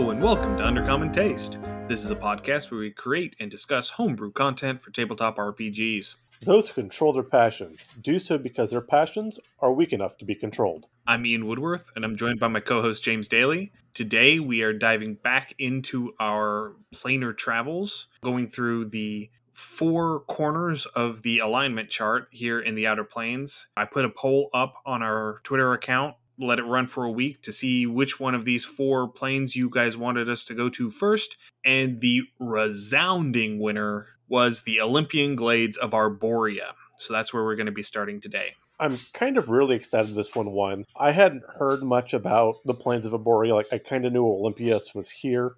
Hello, and welcome to Undercommon Taste. This is a podcast where we create and discuss homebrew content for tabletop RPGs. Those who control their passions do so because their passions are weak enough to be controlled. I'm Ian Woodworth, and I'm joined by my co host James Daly. Today, we are diving back into our planar travels, going through the four corners of the alignment chart here in the Outer Planes. I put a poll up on our Twitter account let it run for a week to see which one of these four planes you guys wanted us to go to first. And the resounding winner was the Olympian Glades of Arborea. So that's where we're going to be starting today. I'm kind of really excited this one won. I hadn't heard much about the plains of Arborea. Like I kind of knew Olympus was here,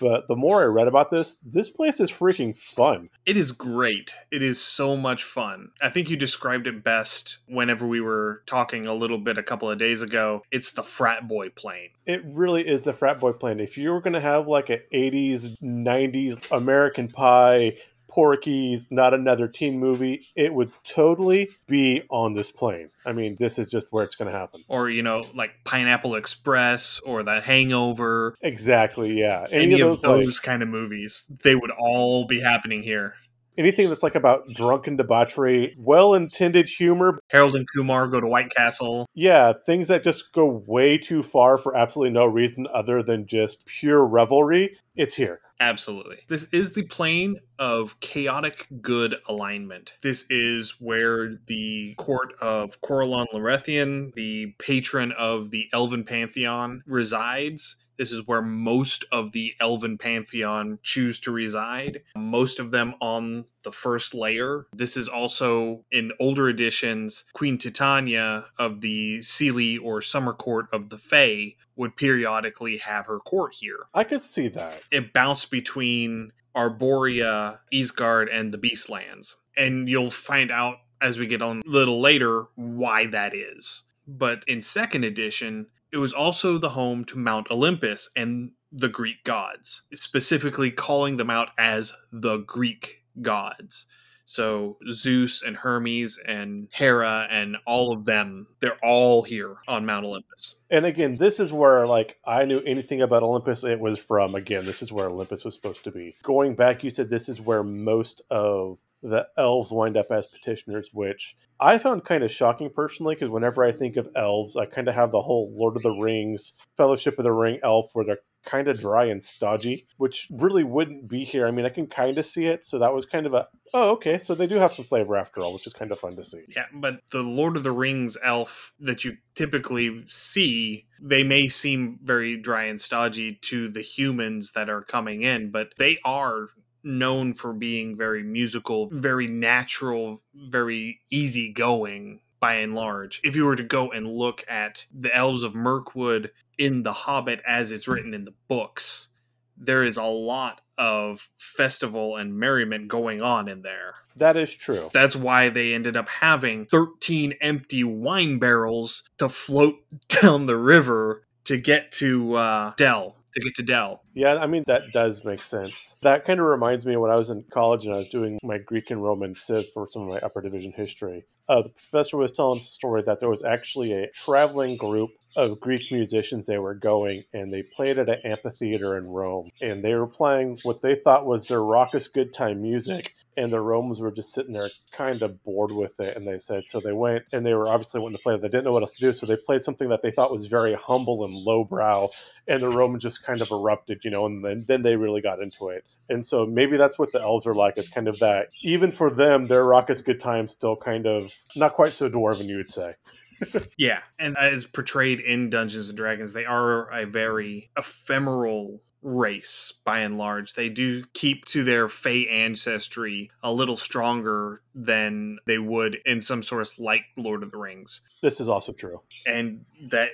but the more I read about this, this place is freaking fun. It is great. It is so much fun. I think you described it best whenever we were talking a little bit a couple of days ago. It's the frat boy plane. It really is the frat boy plane. If you were going to have like an 80s, 90s American Pie Porky's Not Another Teen Movie, it would totally be on this plane. I mean, this is just where it's going to happen. Or, you know, like Pineapple Express or The Hangover. Exactly, yeah. Any, Any of those, those like, kind of movies, they would all be happening here anything that's like about drunken debauchery, well intended humor. Harold and Kumar go to White Castle. Yeah, things that just go way too far for absolutely no reason other than just pure revelry. It's here. Absolutely. This is the plane of chaotic good alignment. This is where the court of Corellon Larethian, the patron of the Elven Pantheon, resides this is where most of the elven pantheon choose to reside, most of them on the first layer. This is also in older editions, Queen Titania of the Seelie or Summer Court of the Fae would periodically have her court here. I could see that. It bounced between Arborea, Ysgard, and the Beastlands. And you'll find out as we get on a little later why that is. But in second edition, it was also the home to Mount Olympus and the Greek gods, specifically calling them out as the Greek gods. So Zeus and Hermes and Hera and all of them, they're all here on Mount Olympus. And again, this is where like I knew anything about Olympus it was from. Again, this is where Olympus was supposed to be. Going back, you said this is where most of the elves wind up as petitioners, which I found kind of shocking personally, because whenever I think of elves, I kind of have the whole Lord of the Rings, Fellowship of the Ring elf, where they're kind of mm. dry and stodgy, which really wouldn't be here. I mean, I can kind of see it, so that was kind of a oh, okay, so they do have some flavor after all, which is kind of fun to see. Yeah, but the Lord of the Rings elf that you typically see, they may seem very dry and stodgy to the humans that are coming in, but they are known for being very musical, very natural, very easygoing by and large. If you were to go and look at the Elves of Mirkwood in The Hobbit as it's written in the books, there is a lot of festival and merriment going on in there. That is true. That's why they ended up having 13 empty wine barrels to float down the river to get to uh, Dell to get to Dell. Yeah, I mean, that does make sense. That kind of reminds me of when I was in college and I was doing my Greek and Roman Civ for some of my upper division history. Uh, the professor was telling the story that there was actually a traveling group of Greek musicians they were going, and they played at an amphitheater in Rome. And they were playing what they thought was their raucous good time music. And the Romans were just sitting there kind of bored with it. And they said, so they went and they were obviously wanting to play. They didn't know what else to do. So they played something that they thought was very humble and lowbrow. And the Romans just kind of erupted, you know, and then, then they really got into it. And so maybe that's what the elves are like. It's kind of that, even for them, their raucous good time still kind of not quite so dwarven, you would say yeah, and as portrayed in Dungeons and Dragons, they are a very ephemeral race by and large. They do keep to their Fey ancestry a little stronger than they would in some source like Lord of the Rings. This is also true. And that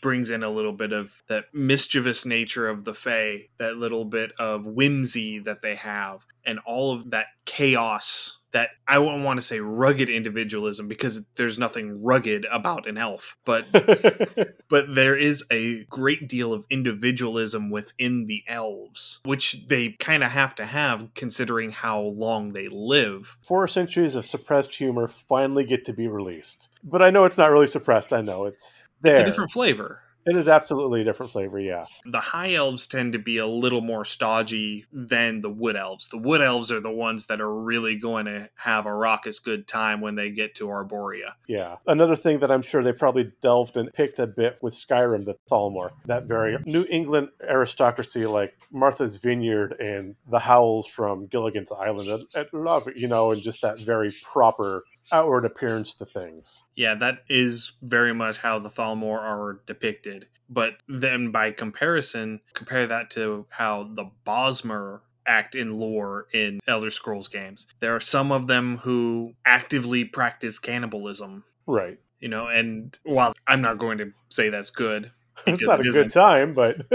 brings in a little bit of that mischievous nature of the Fae, that little bit of whimsy that they have, and all of that chaos that I won't want to say rugged individualism because there's nothing rugged about an elf, but but there is a great deal of individualism within the elves, which they kind of have to have considering how long they live. Four centuries of suppressed humor finally get to be released. But I know it's not really suppressed. I know it's there. It's a different flavor. It is absolutely a different flavor, yeah. The high elves tend to be a little more stodgy than the wood elves. The wood elves are the ones that are really going to have a raucous good time when they get to Arborea. Yeah. Another thing that I'm sure they probably delved and picked a bit with Skyrim, the Thalmor, that very New England aristocracy like Martha's Vineyard and the Howells from Gilligan's Island. I, I love it, you know, and just that very proper outward appearance to things. Yeah, that is very much how the Thalmor are depicted. But then by comparison, compare that to how the Bosmer act in lore in Elder Scrolls games. There are some of them who actively practice cannibalism. Right. You know, and while I'm not going to say that's good, It's not it a isn't, good time, but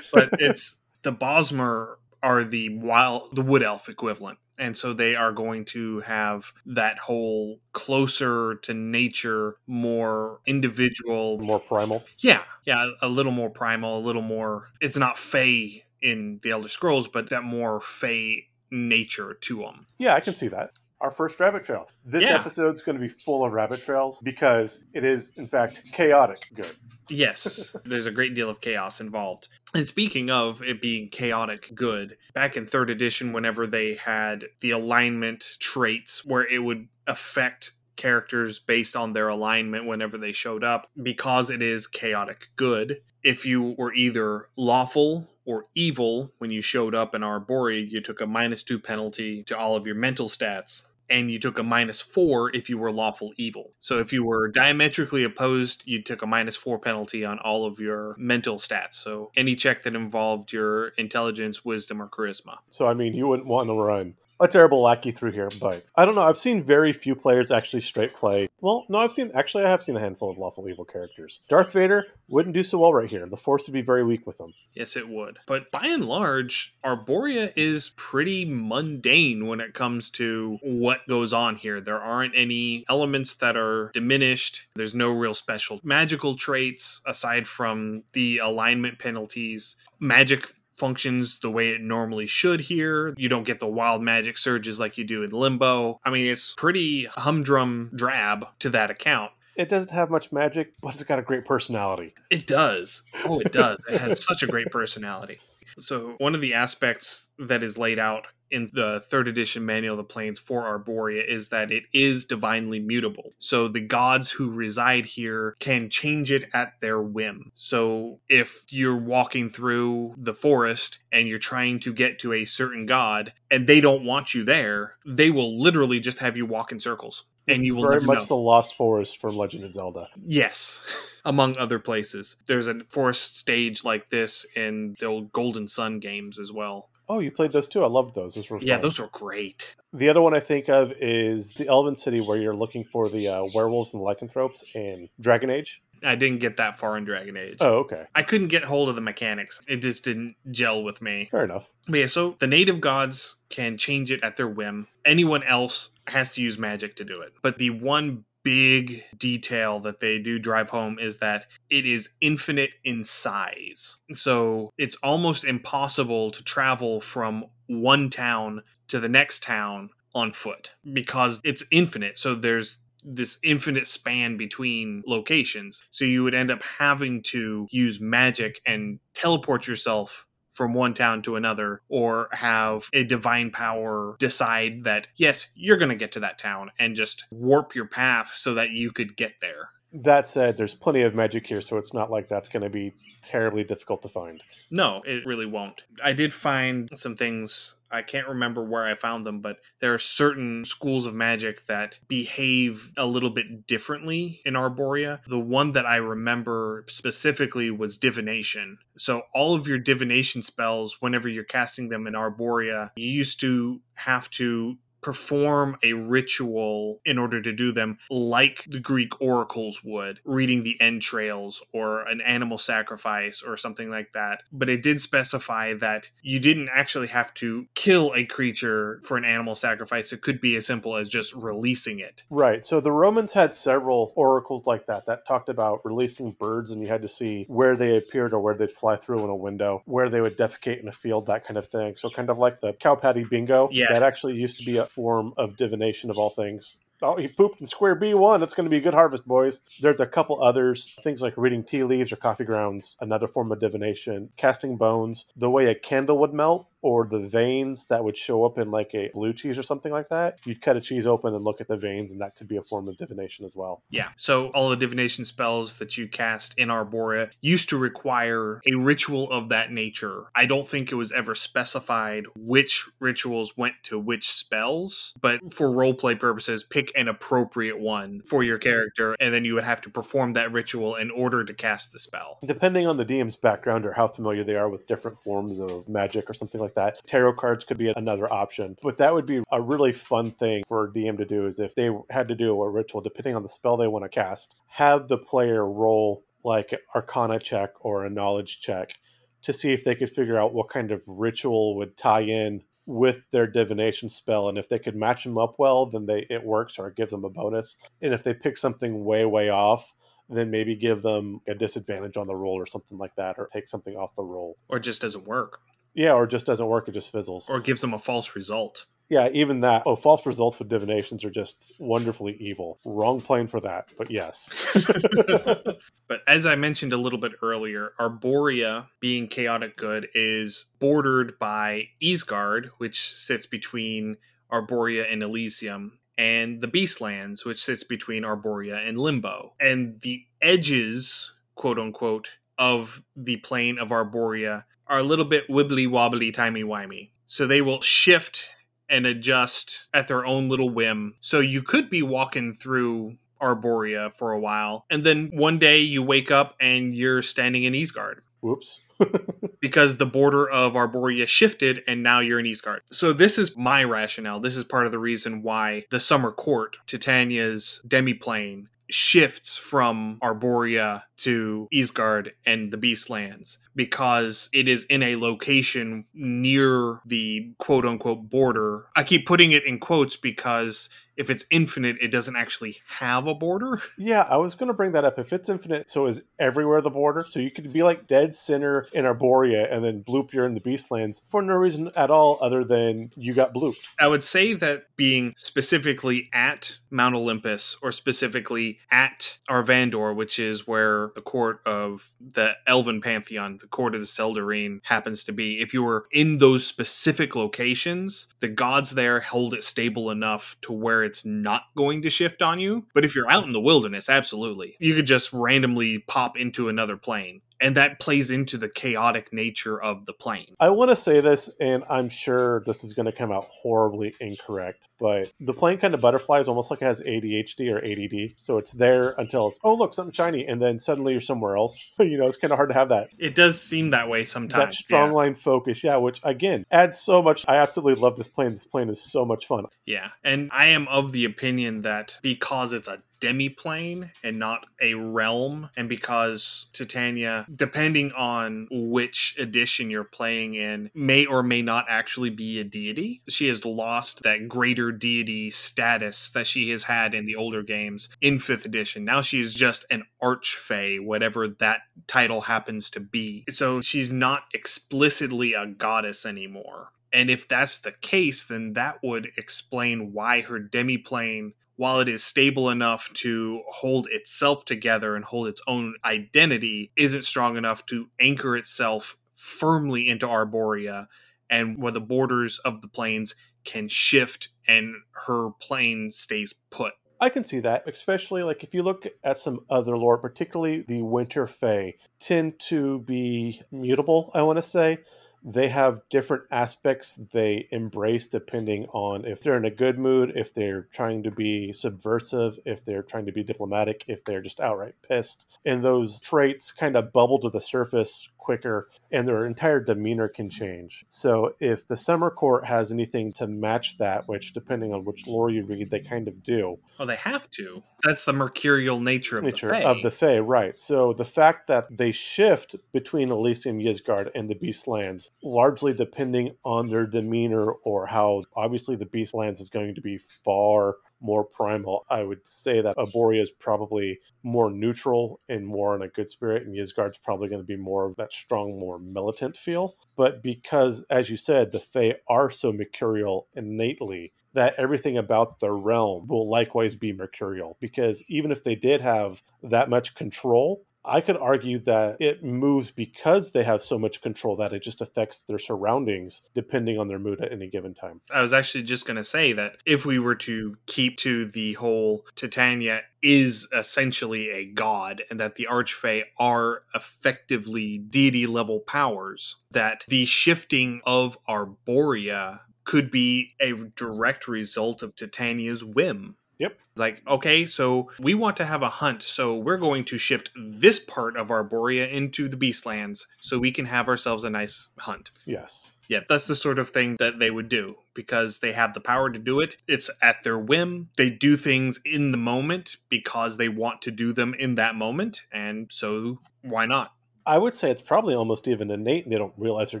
but it's the Bosmer are the wild the wood elf equivalent and so they are going to have that whole closer to nature more individual more primal. yeah yeah a little more primal a little more it's not fey in the elder scrolls but that more fey nature to them Yeah, I can see that. Our first rabbit trail. This Yeah. episode's going to be full of rabbit trails because it is, in fact, chaotic good. Yes, there's a great deal of chaos involved. And speaking of it being chaotic good, back in third edition, whenever they had the alignment traits where it would affect characters based on their alignment whenever they showed up, because it is chaotic good, if you were either lawful or evil when you showed up in Arborea, you took a minus two penalty to all of your mental stats and you took a minus four if you were lawful evil. So if you were diametrically opposed, you took a minus four penalty on all of your mental stats. So any check that involved your intelligence, wisdom, or charisma. So, I mean, you wouldn't want to run a terrible lackey through here, but I don't know. I've seen very few players actually straight play. Well, no, I've seen, actually, I have seen a handful of lawful evil characters. Darth Vader wouldn't do so well right here. The Force would be very weak with him. Yes, it would. But by and large, Arborea is pretty mundane when it comes to what goes on here. There aren't any elements that are diminished. There's no real special magical traits aside from the alignment penalties. Magic functions the way it normally should here. You don't get the wild magic surges like you do in Limbo. I mean, it's pretty humdrum drab to that account. It doesn't have much magic, but it's got a great personality. It does. Oh, it does. It has such a great personality. So, one of the aspects that is laid out in the third edition manual of the planes for Arborea is that it is divinely mutable. So, the gods who reside here can change it at their whim. So, if you're walking through the forest and you're trying to get to a certain god and they don't want you there, they will literally just have you walk in circles. And you will very much know. the Lost Forest from Legend of Zelda. Yes, among other places. There's a forest stage like this in the old Golden Sun games as well. Oh, you played those too? I loved those. Those were Yeah, fun. those were great. The other one I think of is the Elven City, where you're looking for the uh, werewolves and the lycanthropes in Dragon Age. I didn't get that far in Dragon Age. Oh, okay, I couldn't get hold of the mechanics. It just didn't gel with me. fair enough. But yeah, so the native gods can change it at their whim. Anyone else has to use magic to do it. But the one big detail that they do drive home is that it is infinite in size. So it's almost impossible to travel from one town to the next town on foot because it's infinite. So there's this infinite span between locations. So you would end up having to use magic and teleport yourself from one town to another or have a divine power decide that yes you're going to get to that town and just warp your path so that you could get there That said, there's plenty of magic here, so it's not like that's going to be terribly difficult to find. no it really won't i did find some things i can't remember where i found them but there are certain schools of magic that behave a little bit differently in arborea. The one that i remember specifically was divination. So all of your divination spells whenever you're casting them in arborea you used to have to perform a ritual in order to do them like the Greek oracles would, reading the entrails or an animal sacrifice or something like that. But it did specify that you didn't actually have to kill a creature for an animal sacrifice. It could be as simple as just releasing it. Right. So the Romans had several oracles like that that talked about releasing birds, and you had to see where they appeared or where they'd fly through in a window, where they would defecate in a field, that kind of thing. So kind of like the cow patty bingo. Yeah. That actually used to be a form of divination of all things. oh, he pooped in square B1. It's going to be a good harvest, boys. There's a couple others, things like reading tea leaves or coffee grounds, another form of divination, casting bones, the way a candle would melt or the veins that would show up in like a blue cheese or something like that. You'd cut a cheese open and look at the veins, and that could be a form of divination as well. Yeah. So all the divination spells that you cast in Arborea used to require a ritual of that nature. I don't think it was ever specified which rituals went to which spells, but for roleplay purposes, pick an appropriate one for your character, and then you would have to perform that ritual in order to cast the spell. Depending on the DM's background or how familiar they are with different forms of magic or something like that, tarot cards could be another option. But that would be a really fun thing for DM to do is if they had to do a ritual, depending on the spell they want to cast, have the player roll like an arcana check or a knowledge check to see if they could figure out what kind of ritual would tie in with their divination spell and if they could match them up well then they it works or it gives them a bonus. And if they pick something way way off then maybe give them a disadvantage on the roll or something like that or take something off the roll. Or it just doesn't work, yeah or just doesn't work it just fizzles or gives them a false result. yeah even that oh false results with divinations are just wonderfully evil wrong plane for that but yes but as I mentioned a little bit earlier, Arborea, being chaotic good, is bordered by Ysgard, which sits between Arborea and Elysium, and the Beastlands, which sits between Arborea and Limbo. And the edges, quote unquote, of the plane of Arborea are a little bit wibbly wobbly, timey wimey. So they will shift and adjust at their own little whim. So you could be walking through Arborea for a while, and then one day you wake up and you're standing in Ysgard whoops because the border of Arborea shifted and now you're in Ysgard. So this is my rationale. This is part of the reason why the Summer Court, Titania's demiplane, shifts from Arborea to Ysgard and the Beastlands because it is in a location near the quote unquote border. I keep putting it in quotes because if it's infinite, it doesn't actually have a border. Yeah, I was going to bring that up. If it's infinite, so is everywhere the border? So you could be like dead center in Arborea and then bloop you're in the Beastlands for no reason at all other than you got blooped. I would say that being specifically at Mount Olympus or specifically at Arvandor, which is where the court of the Elven Pantheon, the court of the Seldarine, happens to be, if you were in those specific locations, the gods there hold it stable enough to where it's not going to shift on you. But if you're out in the wilderness, absolutely. You could just randomly pop into another plane. And that plays into the chaotic nature of the plane. I want to say this, and I'm sure this is going to come out horribly incorrect, but the plane kind of butterflies almost like it has ADHD or ADD. So it's there until it's, oh, look, something shiny. And then suddenly you're somewhere else. you know, it's kind of hard to have that. It does seem that way sometimes. that strong yeah. line focus, yeah, which again adds so much. I absolutely love this plane. This plane is so much fun. Yeah, and I am of the opinion that because it's a demiplane and not a realm, and because Titania, depending on which edition you're playing in, may or may not actually be a deity, she has lost that greater deity status that she has had in the older games in 5th edition. Now she is just an archfey, whatever that title happens to be. So she's not explicitly a goddess anymore. And if that's the case, then that would explain why her demiplane, while it is stable enough to hold itself together and hold its own identity, isn't strong enough to anchor itself firmly into Arborea and where the borders of the planes can shift and her plane stays put. I can see that, especially like if you look at some other lore, particularly the Winter Fae, tend to be mutable. I want to say they have different aspects they embrace depending on if they're in a good mood, if they're trying to be subversive, if they're trying to be diplomatic, if they're just outright pissed. And those traits kind of bubble to the surface quicker and their entire demeanor can change. So if the Summer Court has anything to match that, which depending on which lore you read, they kind of do. Oh, they have to. That's the mercurial nature of nature the Fae. of the Fae, right. So the fact that they shift between Elysium, Ysgard, and the Beastlands, largely depending on their demeanor or how obviously the Beastlands is going to be far more primal. I would say that Arborea is probably more neutral and more in a good spirit, and Ysgard's probably going to be more of that strong, more militant feel. But because, as you said, the Fae are so mercurial innately, that everything about the realm will likewise be mercurial. Because even if they did have that much control, I could argue that it moves because they have so much control that it just affects their surroundings depending on their mood at any given time. I was actually just going to say that if we were to keep to the whole Titania is essentially a god and that the Archfey are effectively deity level powers, that the shifting of Arborea could be a direct result of Titania's whim Yep. Like, okay, so we want to have a hunt, so we're going to shift this part of Arborea into the Beastlands so we can have ourselves a nice hunt. Yes. Yeah, that's the sort of thing that they would do because they have the power to do it. It's at their whim. They do things in the moment because they want to do them in that moment, and so why not? I would say it's probably almost even innate and they don't realize they're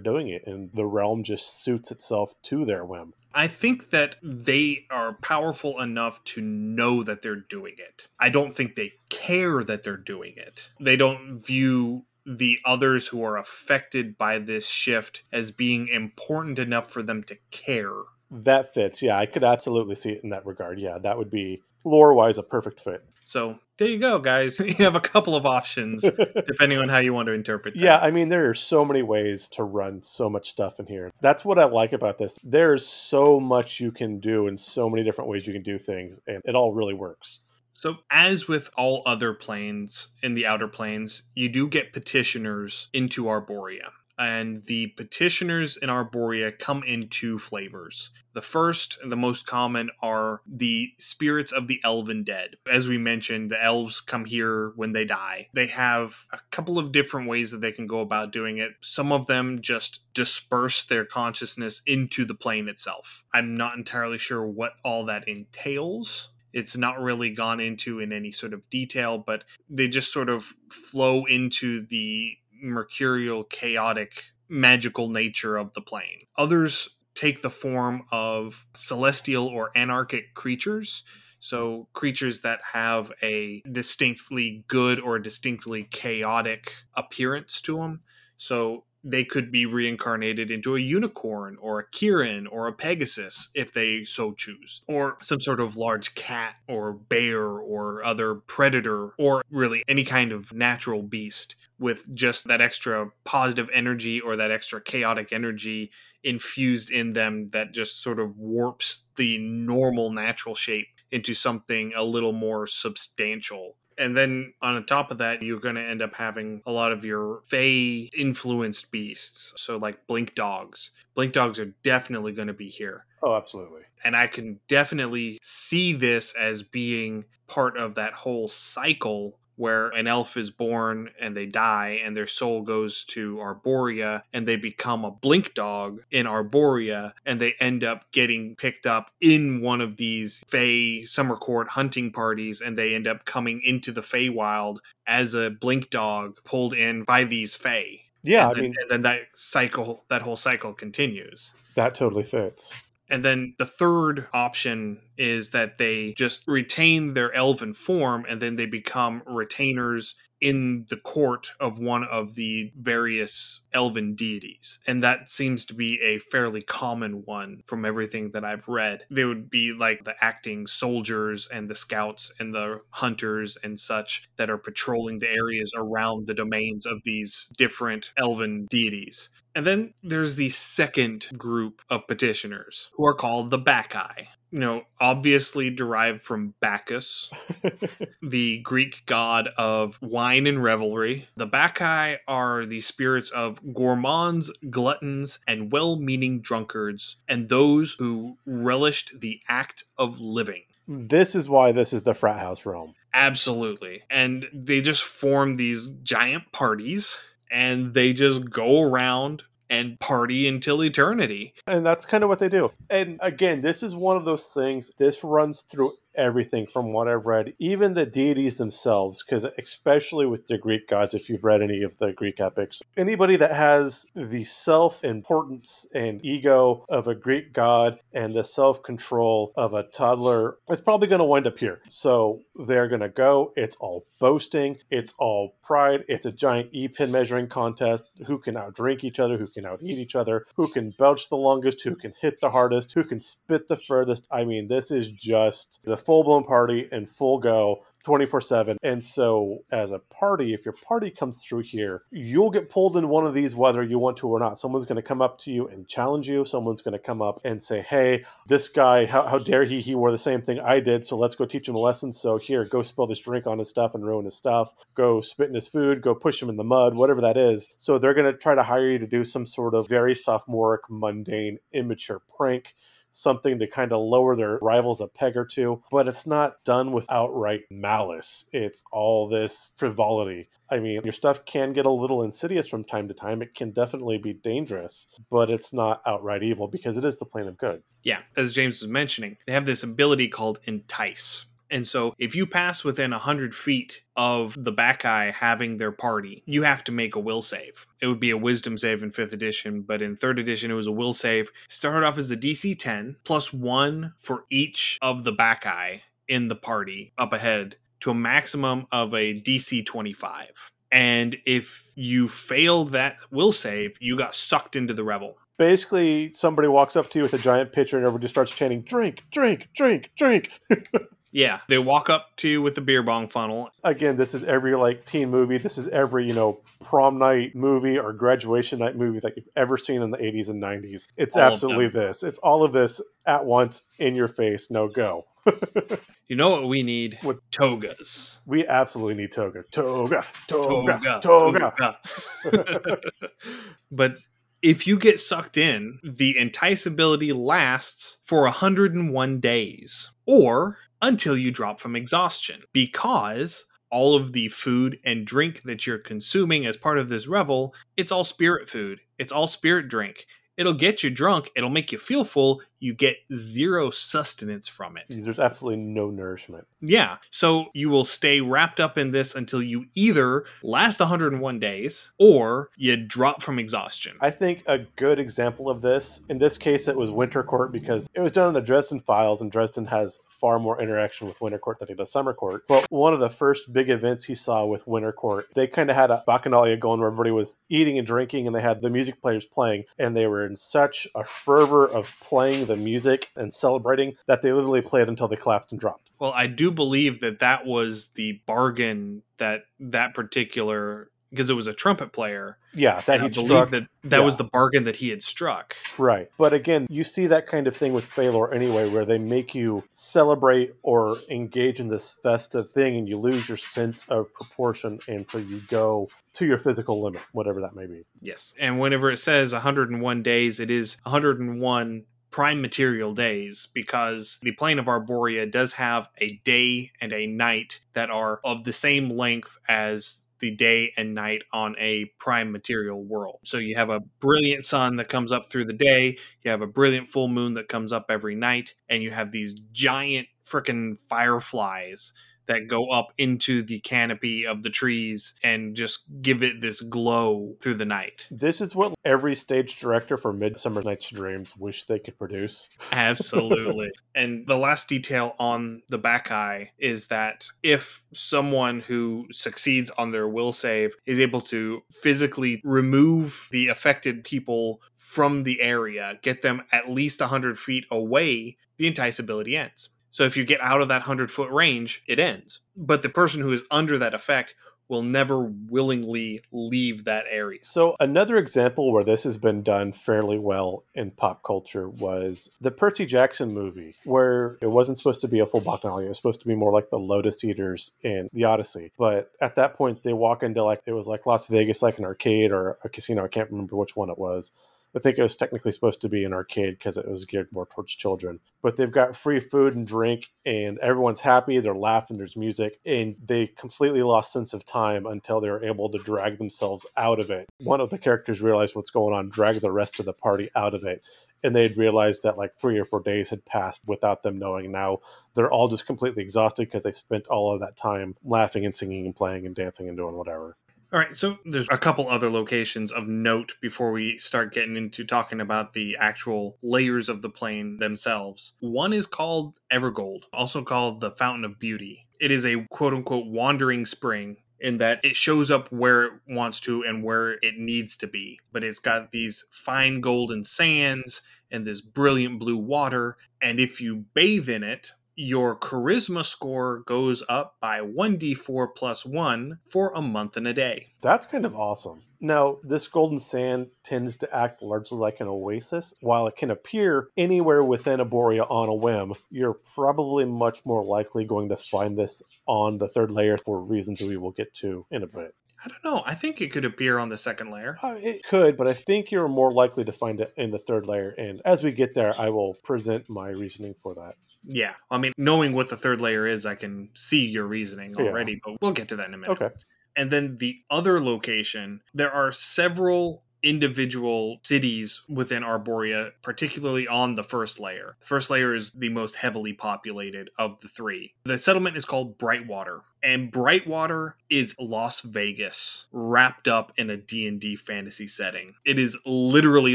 doing it, and the realm just suits itself to their whim. I think that they are powerful enough to know that they're doing it. I don't think they care that they're doing it. They don't view the others who are affected by this shift as being important enough for them to care. That fits. Yeah, I could absolutely see it in that regard. Yeah, that would be lore wise a perfect fit. So there you go, guys. You have a couple of options depending on how you want to interpret them. Yeah, I mean, there are so many ways to run so much stuff in here. That's what I like about this. There's so much you can do and so many different ways you can do things, and it all really works. So, as with all other planes in the outer planes, you do get petitioners into Arborea and the petitioners in Arborea come in two flavors. The first and the most common are the spirits of the elven dead. As we mentioned, the elves come here when they die. They have a couple of different ways that they can go about doing it. Some of them just disperse their consciousness into the plane itself. I'm not entirely sure what all that entails it's not really gone into in any sort of detail, but they just sort of flow into the mercurial, chaotic, magical nature of the plane. Others take the form of celestial or anarchic creatures. So, creatures that have a distinctly good or distinctly chaotic appearance to them. So, they could be reincarnated into a unicorn or a Kirin or a Pegasus if they so choose, or some sort of large cat or bear or other predator, or really any kind of natural beast with just that extra positive energy or that extra chaotic energy infused in them that just sort of warps the normal natural shape into something a little more substantial and then on top of that, you're going to end up having a lot of your Fey influenced beasts. So, like Blink Dogs. Blink Dogs are definitely going to be here. Oh, absolutely. And I can definitely see this as being part of that whole cycle where an elf is born and they die and their soul goes to Arborea and they become a blink dog in Arborea and they end up getting picked up in one of these Fey summer court hunting parties and they end up coming into the Feywild as a blink dog pulled in by these Fey. Yeah, and I mean, and then that cycle, that whole cycle continues. That totally fits. And then the third option is that they just retain their elven form and then they become retainers in the court of one of the various elven deities. And that seems to be a fairly common one from everything that I've read. They would be like the acting soldiers and the scouts and the hunters and such that are patrolling the areas around the domains of these different elven deities. And then there's the second group of petitioners who are called the Bacchae. You know, obviously derived from Bacchus, the Greek god of wine and revelry. The Bacchae are the spirits of gourmands, gluttons, and well meaning drunkards, and those who relished the act of living. This is why this is the frat house realm. Absolutely. And they just form these giant parties and they just go around and party until eternity. And that's kind of what they do. And again, this is one of those things, this runs through everything from what I've read, even the deities themselves, because especially with the Greek gods, if you've read any of the Greek epics, anybody that has the self importance and ego of a Greek god and the self control of a toddler, it's probably going to wind up here. So they're going to go. It's all boasting, it's all pride, it's a giant e pin measuring contest. Who can outdrink each other, who can out eat each other, who can belch the longest, who can hit the hardest, who can spit the furthest. I mean, this is just the full blown party and full go. 24 7. And so, as a party, if your party comes through here, you'll get pulled in one of these whether you want to or not. Someone's going to come up to you and challenge you. Someone's going to come up and say, Hey, this guy, how, how dare he? He wore the same thing I did. So let's go teach him a lesson. So, here, go spill this drink on his stuff and ruin his stuff. Go spit in his food. Go push him in the mud, whatever that is. So, they're going to try to hire you to do some sort of very sophomoric, mundane, immature prank something to kind of lower their rivals a peg or two, but it's not done with outright malice. It's all this frivolity. I mean, your stuff can get a little insidious from time to time. It can definitely be dangerous, but it's not outright evil because it is the plane of good. Yeah, as James was mentioning, they have this ability called entice. And so if you pass within 100 feet of the back Bacchae having their party, you have to make a will save. It would be a wisdom save in 5th edition, but in 3rd edition it was a will save. Started off as a DC 10, plus 1 for each of the back Bacchae in the party up ahead to a maximum of a DC 25. And if you failed that will save, you got sucked into the revel basically somebody walks up to you with a giant pitcher and everybody starts chanting drink drink drink drink Yeah, they walk up to you with the beer bong funnel. Again, this is every like teen movie. This is every you know prom night movie or graduation night movie that you've ever seen in the 80s and 90s. It's all absolutely this. It's all of this at once in your face. No go. you know what we need? What togas? We absolutely need toga. Toga. Toga. Toga. toga. but if you get sucked in, the entice ability lasts for 101 days. Or until you drop from exhaustion because all of the food and drink that you're consuming as part of this revel, it's all spirit food. It's all spirit drink. It'll get you drunk, it'll make you feel full, you get zero sustenance from it. There's absolutely no nourishment. Yeah. So you will stay wrapped up in this until you either last 101 days or you drop from exhaustion. I think a good example of this, in this case, it was Winter Court because it was done in the Dresden Files, and Dresden has far more interaction with Winter Court than he does Summer Court. But one of the first big events he saw with Winter Court, they kind of had a bacchanalia going where everybody was eating and drinking, and they had the music players playing, and they were in such a fervor of playing the music and celebrating that they literally played until they collapsed and dropped. Well, I do believe that that was the bargain that that particular because it was a trumpet player. Yeah, that he struck. That that yeah. was the bargain that he had struck. Right, but again, you see that kind of thing with Phalor anyway, where they make you celebrate or engage in this festive thing, and you lose your sense of proportion, and so you go to your physical limit, whatever that may be. Yes, and whenever it says 101 days, it is 101 prime material days because the plane of Arborea does have a day and a night that are of the same length as the day and night on a prime material world. So you have a brilliant sun that comes up through the day, you have a brilliant full moon that comes up every night, and you have these giant freaking fireflies that go up into the canopy of the trees and just give it this glow through the night. This is what every stage director for Midsummer Night's Dreams wish they could produce. Absolutely. and the last detail on the Bacchae is that if someone who succeeds on their will save is able to physically remove the affected people from the area, get them at least 100 feet away, the entice ability ends. So if you get out of that 100 foot range, it ends. But the person who is under that effect will never willingly leave that area. So, another example where this has been done fairly well in pop culture was the Percy Jackson movie, where it wasn't supposed to be a full Bacchanalia. It was supposed to be more like the Lotus Eaters in the Odyssey. But at that point, they walk into like, it was like Las Vegas, like an arcade or a casino. I can't remember which one it was I think it was technically supposed to be an arcade because it was geared more towards children. But they've got free food and drink, and everyone's happy. They're laughing. There's music, and they completely lost sense of time until they were able to drag themselves out of it. One of the characters realized what's going on, drag the rest of the party out of it, and they'd realized that like three or four days had passed without them knowing. Now they're all just completely exhausted because they spent all of that time laughing and singing and playing and dancing and doing whatever. All right, so there's a couple other locations of note before we start getting into talking about the actual layers of the plane themselves. One is called Evergold, also called the Fountain of Beauty. It is a quote unquote wandering spring in that it shows up where it wants to and where it needs to be. But it's got these fine golden sands and this brilliant blue water. And if you bathe in it, your charisma score goes up by 1d4 plus 1 for a month and a day. That's kind of awesome. Now, this golden sand tends to act largely like an oasis. While it can appear anywhere within Arborea on a whim, you're probably much more likely going to find this on the third layer for reasons we will get to in a bit. I don't know. I think it could appear on the second layer. Uh, it could, but I think you're more likely to find it in the third layer. And as we get there, I will present my reasoning for that. Yeah. I mean, knowing what the third layer is, I can see your reasoning Yeah. already, but we'll get to that in a minute. Okay. And then the other location, there are several individual cities within Arborea, particularly on the first layer. The first layer is the most heavily populated of the three. The settlement is called Brightwater, and Brightwater is Las Vegas wrapped up in a D&D fantasy setting. It is literally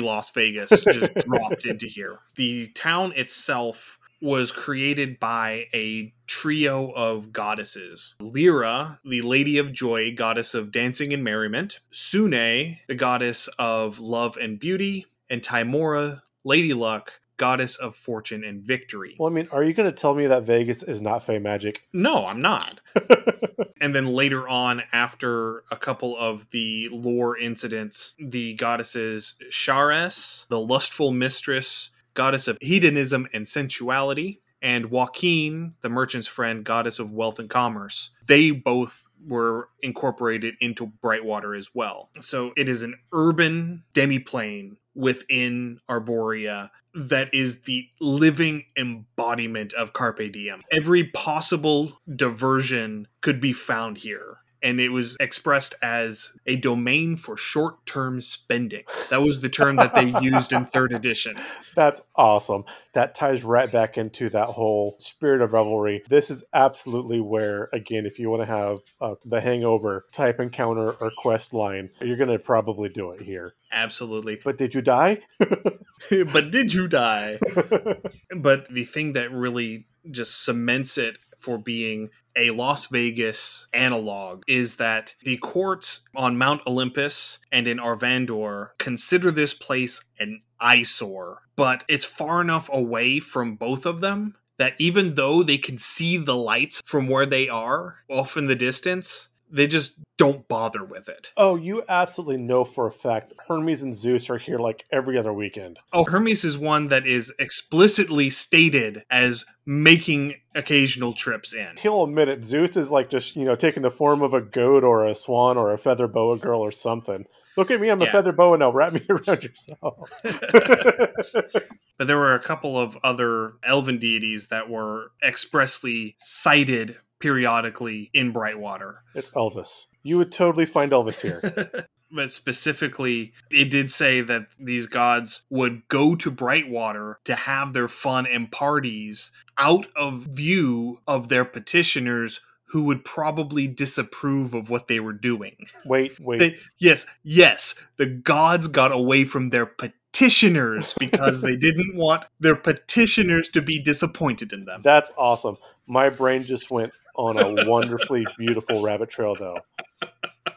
Las Vegas just dropped into here. The town itself was created by a trio of goddesses Lliira, the Lady of Joy, goddess of dancing and merriment, Sune, the goddess of love and beauty, and Tymora, Lady Luck, goddess of fortune and victory. Well, I mean, are you going to tell me that Vegas is not Fey magic? No, I'm not. and then later on, after a couple of the lore incidents, the goddesses Sharess, the lustful mistress, goddess of hedonism and sensuality, and Waukeen, the merchant's friend, goddess of wealth and commerce. They both were incorporated into Brightwater as well. So it is an urban demiplane within Arborea that is the living embodiment of Carpe Diem. Every possible diversion could be found here. And it was expressed as a domain for short term spending. That was the term that they used in third edition. That's awesome. That ties right back into that whole spirit of revelry. This is absolutely where, again, if you want to have uh, the hangover type encounter or quest line, you're going to probably do it here. Absolutely. But did you die? but did you die? But the thing that really just cements it for being a Las Vegas analog is that the courts on Mount Olympus and in Arvandor consider this place an eyesore, but it's far enough away from both of them that even though they can see the lights from where they are off in the distance, they just don't bother with it. oh, you absolutely know for a fact Hermes and Zeus are here like every other weekend. Oh, Hermes is one that is explicitly stated as making occasional trips in. He'll admit it. Zeus is like just, you know, taking the form of a goat or a swan or a feather boa girl or something. Look at me, I'm a feather boa now. Wrap me around yourself. But there were a couple of other elven deities that were expressly cited periodically in Brightwater. it's Elvis. You would totally find Elvis here. but specifically, it did say that these gods would go to Brightwater to have their fun and parties out of view of their petitioners who would probably disapprove of what they were doing. Wait, wait. They, yes, yes, the gods got away from their petitioners because they didn't want their petitioners to be disappointed in them. That's awesome. My brain just went on a wonderfully beautiful rabbit trail, though.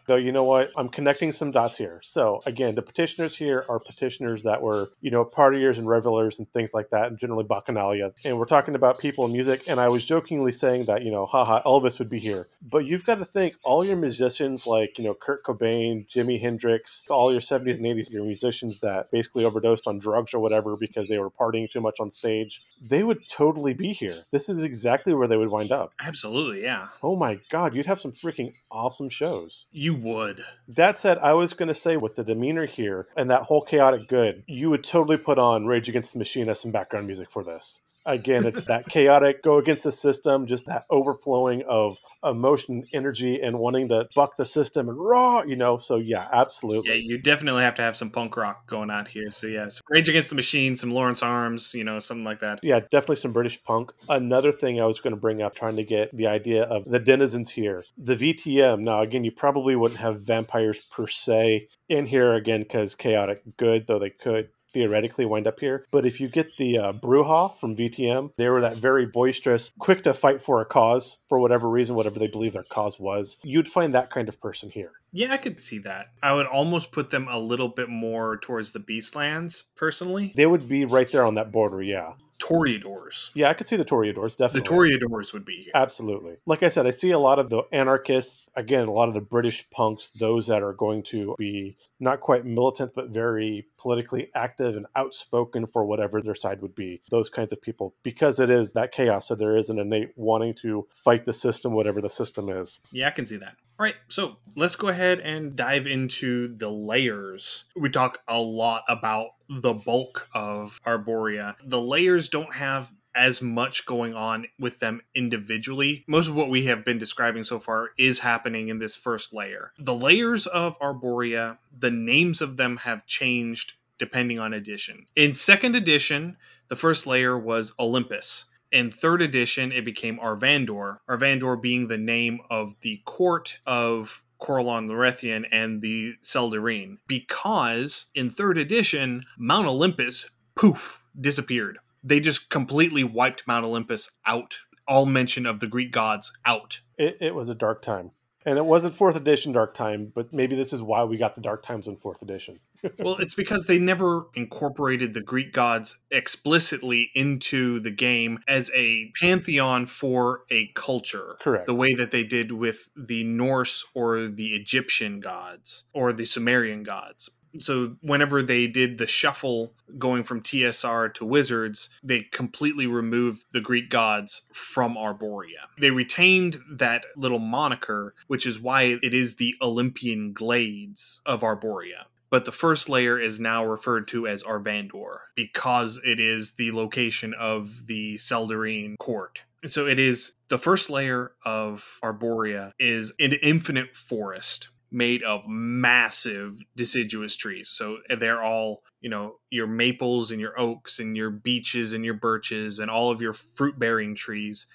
Though you know what, I'm connecting some dots here. So again, the petitioners here are petitioners that were, you know, partiers and revelers and things like that, and generally bacchanalia. And we're talking about people and music. And I was jokingly saying that, you know, haha, Elvis would be here. But you've got to think all your musicians like, you know, Kurt Cobain, Jimi Hendrix, all your 70s and 80s, your musicians that basically overdosed on drugs or whatever because they were partying too much on stage, they would totally be here. This is exactly where they would wind up. Absolutely, yeah. Oh my god, you'd have some freaking awesome shows. You would. That said, I was going to say with the demeanor here and that whole chaotic good, you would totally put on Rage Against the Machine as some background music for this. Again, it's that chaotic go against the system, just that overflowing of emotion, energy, and wanting to buck the system and raw, you know. So yeah, absolutely. Yeah, you definitely have to have some punk rock going on here. So yeah, some Rage Against the Machine, some Lawrence Arms, you know, something like that. Yeah, definitely some British punk. Another thing I was going to bring up, trying to get the idea of the denizens here, the VTM. Now, again, you probably wouldn't have vampires per se in here again because chaotic good, though they could theoretically wind up here. But if you get the uh, Brujah from VTM, they were that very boisterous, quick to fight for a cause for whatever reason, whatever they believe their cause was. You'd find that kind of person here. Yeah, I could see that. I would almost put them a little bit more towards the Beastlands, personally. They would be right there on that border, yeah. Toreadors. Yeah, I could see the Toreadors, definitely. The. Toreadors would be here. Absolutely. Like I said, I see a lot of the anarchists, again, a lot of the British punks, those that are going to be not quite militant, but very politically active and outspoken for whatever their side would be. Those kinds of people, because it is that chaos. So there is an innate wanting to fight the system, whatever the system is. Yeah, I can see that. All right, so let's go ahead and dive into the layers. We talk a lot about the bulk of Arborea. The layers don't have as much going on with them individually. Most of what we have been describing so far is happening in this first layer. The layers of Arborea, the names of them have changed depending on edition. In second edition, the first layer was Olympus. In third edition, it became Arvandor, Arvandor being the name of the court of Corellon Larethian and the Seldarine. Because in third edition, Mount Olympus, poof, disappeared. They just completely wiped Mount Olympus out. All mention of the Greek gods out. It, it was a dark time. And it wasn't fourth edition dark time, but maybe this is why we got the dark times in fourth edition. well, it's because they never incorporated the Greek gods explicitly into the game as a pantheon for a culture. Correct. The way that they did with the Norse or the Egyptian gods or the Sumerian gods. So, whenever they did the shuffle going from TSR to Wizards, they completely removed the Greek gods from Arborea. They retained that little moniker, which is why it is the Olympian Glades of Arborea but the first layer is now referred to as Arvandor because it is the location of the Seldarine court. So it is the first layer of Arborea is an infinite forest made of massive deciduous trees. So they're all, you know, your maples and your oaks and your beeches and your birches and all of your fruit bearing trees.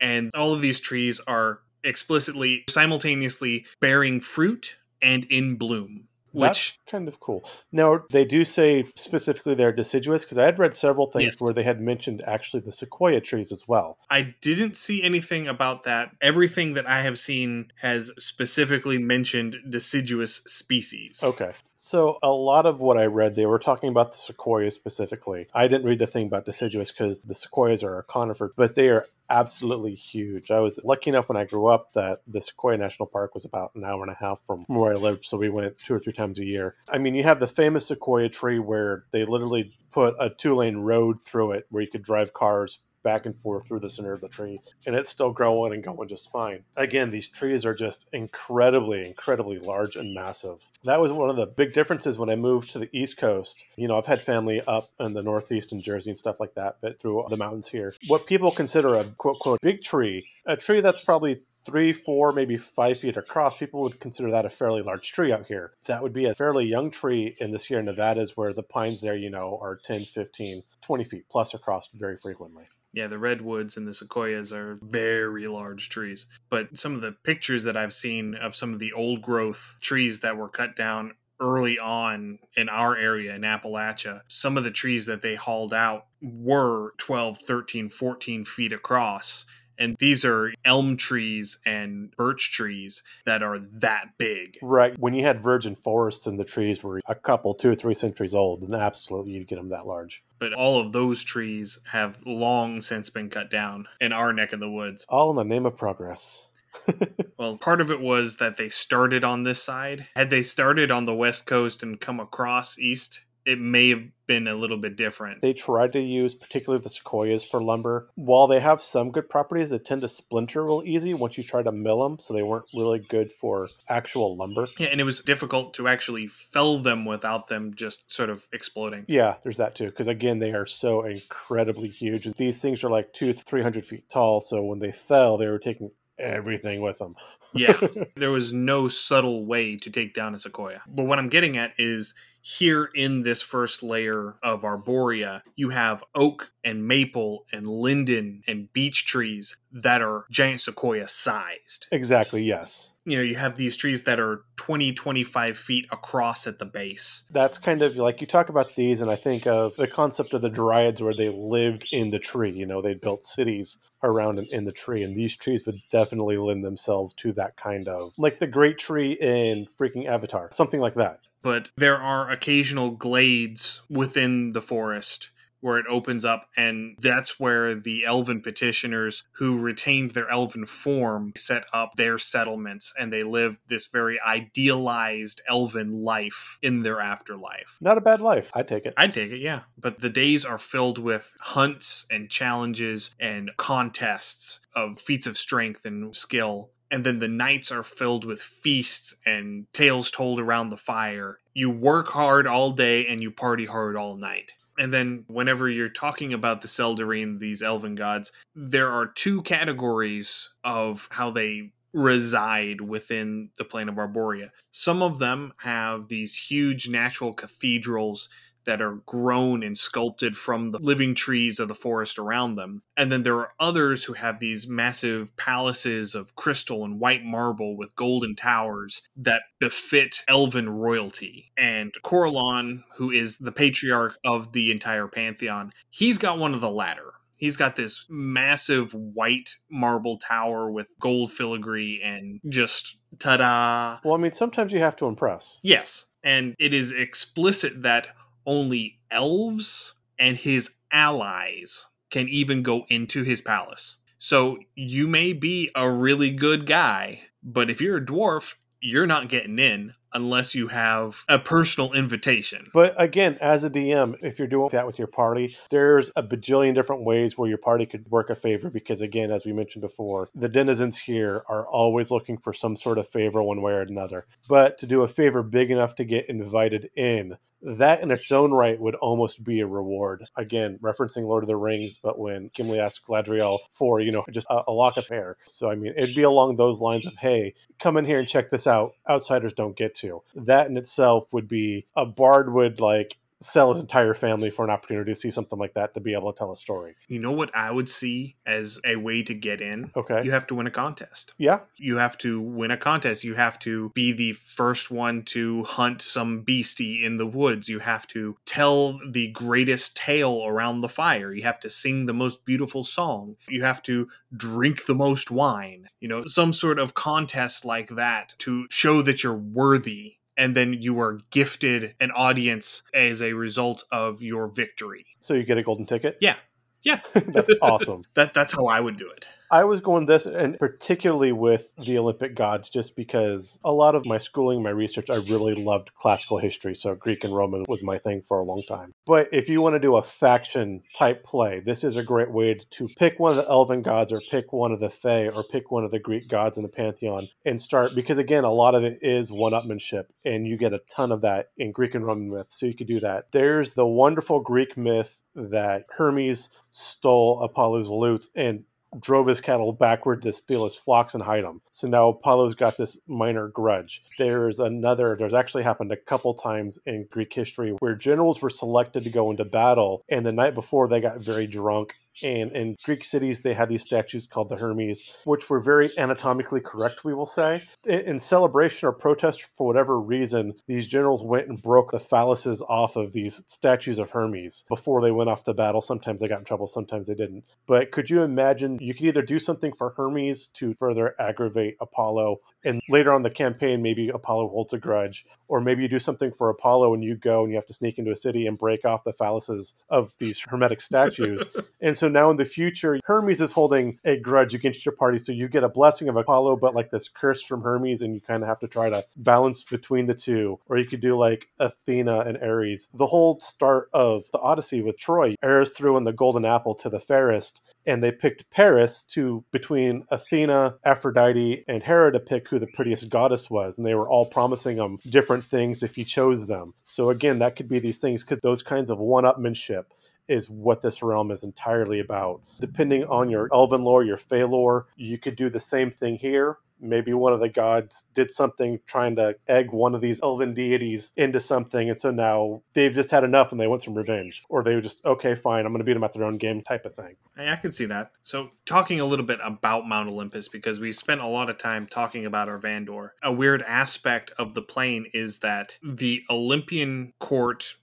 And all of these trees are explicitly simultaneously bearing fruit and in bloom which That's kind of cool. Now they do say specifically they're deciduous because I had read several things Yes. where they had mentioned actually the sequoia trees as well. I didn't see anything about that. Everything that I have seen has specifically mentioned deciduous species. Okay. So a lot of what I read, they were talking about the sequoias specifically. I didn't read the thing about deciduous because the sequoias are a conifer, but they are absolutely huge. I was lucky enough when I grew up that the Sequoia National Park was about an hour and a half from where I lived, so we went two or three times a year. I mean, you have the famous sequoia tree where they literally put a two lane road through it where you could drive cars back and forth through the center of the tree and it's still growing and going just fine again these trees are just incredibly incredibly large and massive that was one of the big differences when i moved to the east coast you know i've had family up in the northeast and jersey and stuff like that but through the mountains here what people consider a quote quote big tree a tree that's probably three, four, maybe five feet across, people would consider that a fairly large tree out here. That would be a fairly young tree in the Sierra Nevadas where the pines there, you know, are 10, 15, 20 feet plus across very frequently. Yeah, the redwoods and the sequoias are very large trees. But some of the pictures that I've seen of some of the old growth trees that were cut down early on in our area in Appalachia, some of the trees that they hauled out were 12, 13, 14 feet across. And these are elm trees and birch trees that are that big. Right. When you had virgin forests and the trees were a couple, two or three centuries old, then absolutely you'd get them that large. But all of those trees have long since been cut down in our neck of the woods. All in the name of progress. Well, part of it was that they started on this side. Had they started on the west coast and come across east, it may have been a little bit different. They tried to use particularly the sequoias for lumber. While they have some good properties, they tend to splinter real easy once you try to mill them, so they weren't really good for actual lumber. Yeah, and it was difficult to actually fell them without them just sort of exploding. Yeah, there's that too, because again, they are so incredibly huge. These things are like two, three hundred feet tall, so when they fell, they were taking everything with them. Yeah, there was no subtle way to take down a sequoia. But what I'm getting at is here in this first layer of arborea, you have oak and maple and linden and beech trees that are giant sequoia sized. Exactly, yes. You know, you have these trees that are 20, 25 feet across at the base. That's kind of like you talk about these, and I think of the concept of the Dryads where they lived in the tree. You know, they built cities around in, in the tree, and these trees would definitely lend themselves to that kind of like the great tree in freaking Avatar, something like that but there are occasional glades within the forest where it opens up and that's where the elven petitioners who retained their elven form set up their settlements and they live this very idealized elven life in their afterlife. Not a bad life i take it. I take it yeah. But the days are filled with hunts and challenges and contests of feats of strength and skill and then the nights are filled with feasts and tales told around the fire. You work hard all day and you party hard all night. And then, whenever you're talking about the Seldarine, these elven gods, there are two categories of how they reside within the plane of Arborea. Some of them have these huge natural cathedrals that are grown and sculpted from the living trees of the forest around them. And then there are others who have these massive palaces of crystal and white marble with golden towers that befit elven royalty. And Corellon, who is the patriarch of the entire pantheon, he's got one of the latter. He's got this massive white marble tower with gold filigree and just ta da. Well, I mean, sometimes you have to impress. Yes. And it is explicit that only elves and his allies can even go into his palace. So you may be a really good guy, but if you're a dwarf, you're not getting in unless you have a personal invitation. But again, as a DM, if you're doing that with your party, there's a bajillion different ways where your party could work a favor because, again, as we mentioned before, the denizens here are always looking for some sort of favor one way or another. But to do a favor big enough to get invited in, that in its own right would almost be a reward. Again, referencing Lord of the Rings, but when Gimli asked Galadriel for, you know, just a, a, lock of hair. So, I mean, it'd be along those lines of, hey, come in here and check this out. Outsiders don't get to. That in itself would be a bard would like sell his entire family for an opportunity to see something like that to be able to tell a story. You know what I would see as a way to get in? Okay. You have to win a contest. Yeah. You have to win a contest. You have to be the first one to hunt some beastie in the woods. You have to tell the greatest tale around the fire. You have to sing the most beautiful song. You have to drink the most wine. You know, some sort of contest like that to show that you're worthy and then you are gifted an audience as a result of your victory. So you get a golden ticket? Yeah. Yeah. that's awesome. that that's how I would do it. I was going this, and particularly with the Olympic gods, just because a lot of my schooling, my research, I really loved classical history. So Greek and Roman was my thing for a long time. But if you want to do a faction type play, this is a great way to pick one of the elven gods or pick one of the Fae or pick one of the Greek gods in the pantheon and start, because again, a lot of it is one upmanship, and you get a ton of that in Greek and Roman myth. So you could do that. There's the wonderful Greek myth that Hermes stole Apollo's lutes and drove his cattle backward to steal his flocks and hide them. So now Apollo's got this minor grudge. There's another, there's actually happened a couple times in Greek history where generals were selected to go into battle, and the night before they got very drunk and in Greek cities, they had these statues called the Hermes, which were very anatomically correct, we will say. In celebration or protest for whatever reason, these generals went and broke the phalluses off of these statues of Hermes before they went off to battle. Sometimes they got in trouble, sometimes they didn't. But could you imagine you could either do something for Hermes to further aggravate Apollo, and later on the campaign, maybe Apollo holds a grudge, or maybe you do something for Apollo and you go and you have to sneak into a city and break off the phalluses of these hermetic statues. and so now in the future, Hermes is holding a grudge against your party. So you get a blessing of Apollo, but like this curse from Hermes, and you kind of have to try to balance between the two. Or you could do like Athena and Ares. The whole start of the Odyssey with Troy, Ares threw in the golden apple to the fairest, and they picked Paris to between Athena, Aphrodite, and Hera to pick who the prettiest goddess was. And they were all promising them different things if he chose them. So again, that could be these things because those kinds of one-upmanship is what this realm is entirely about. Depending on your elven lore, your fey lore, you could do the same thing here. Maybe one of the gods did something trying to egg one of these elven deities into something, and so now they've just had enough and they want some revenge. Or they were just, okay, fine, I'm going to beat them at their own game type of thing. I can see that. So, talking a little bit about Mount Olympus, because we spent a lot of time talking about Arvandor, a weird aspect of the plane is that the Olympian court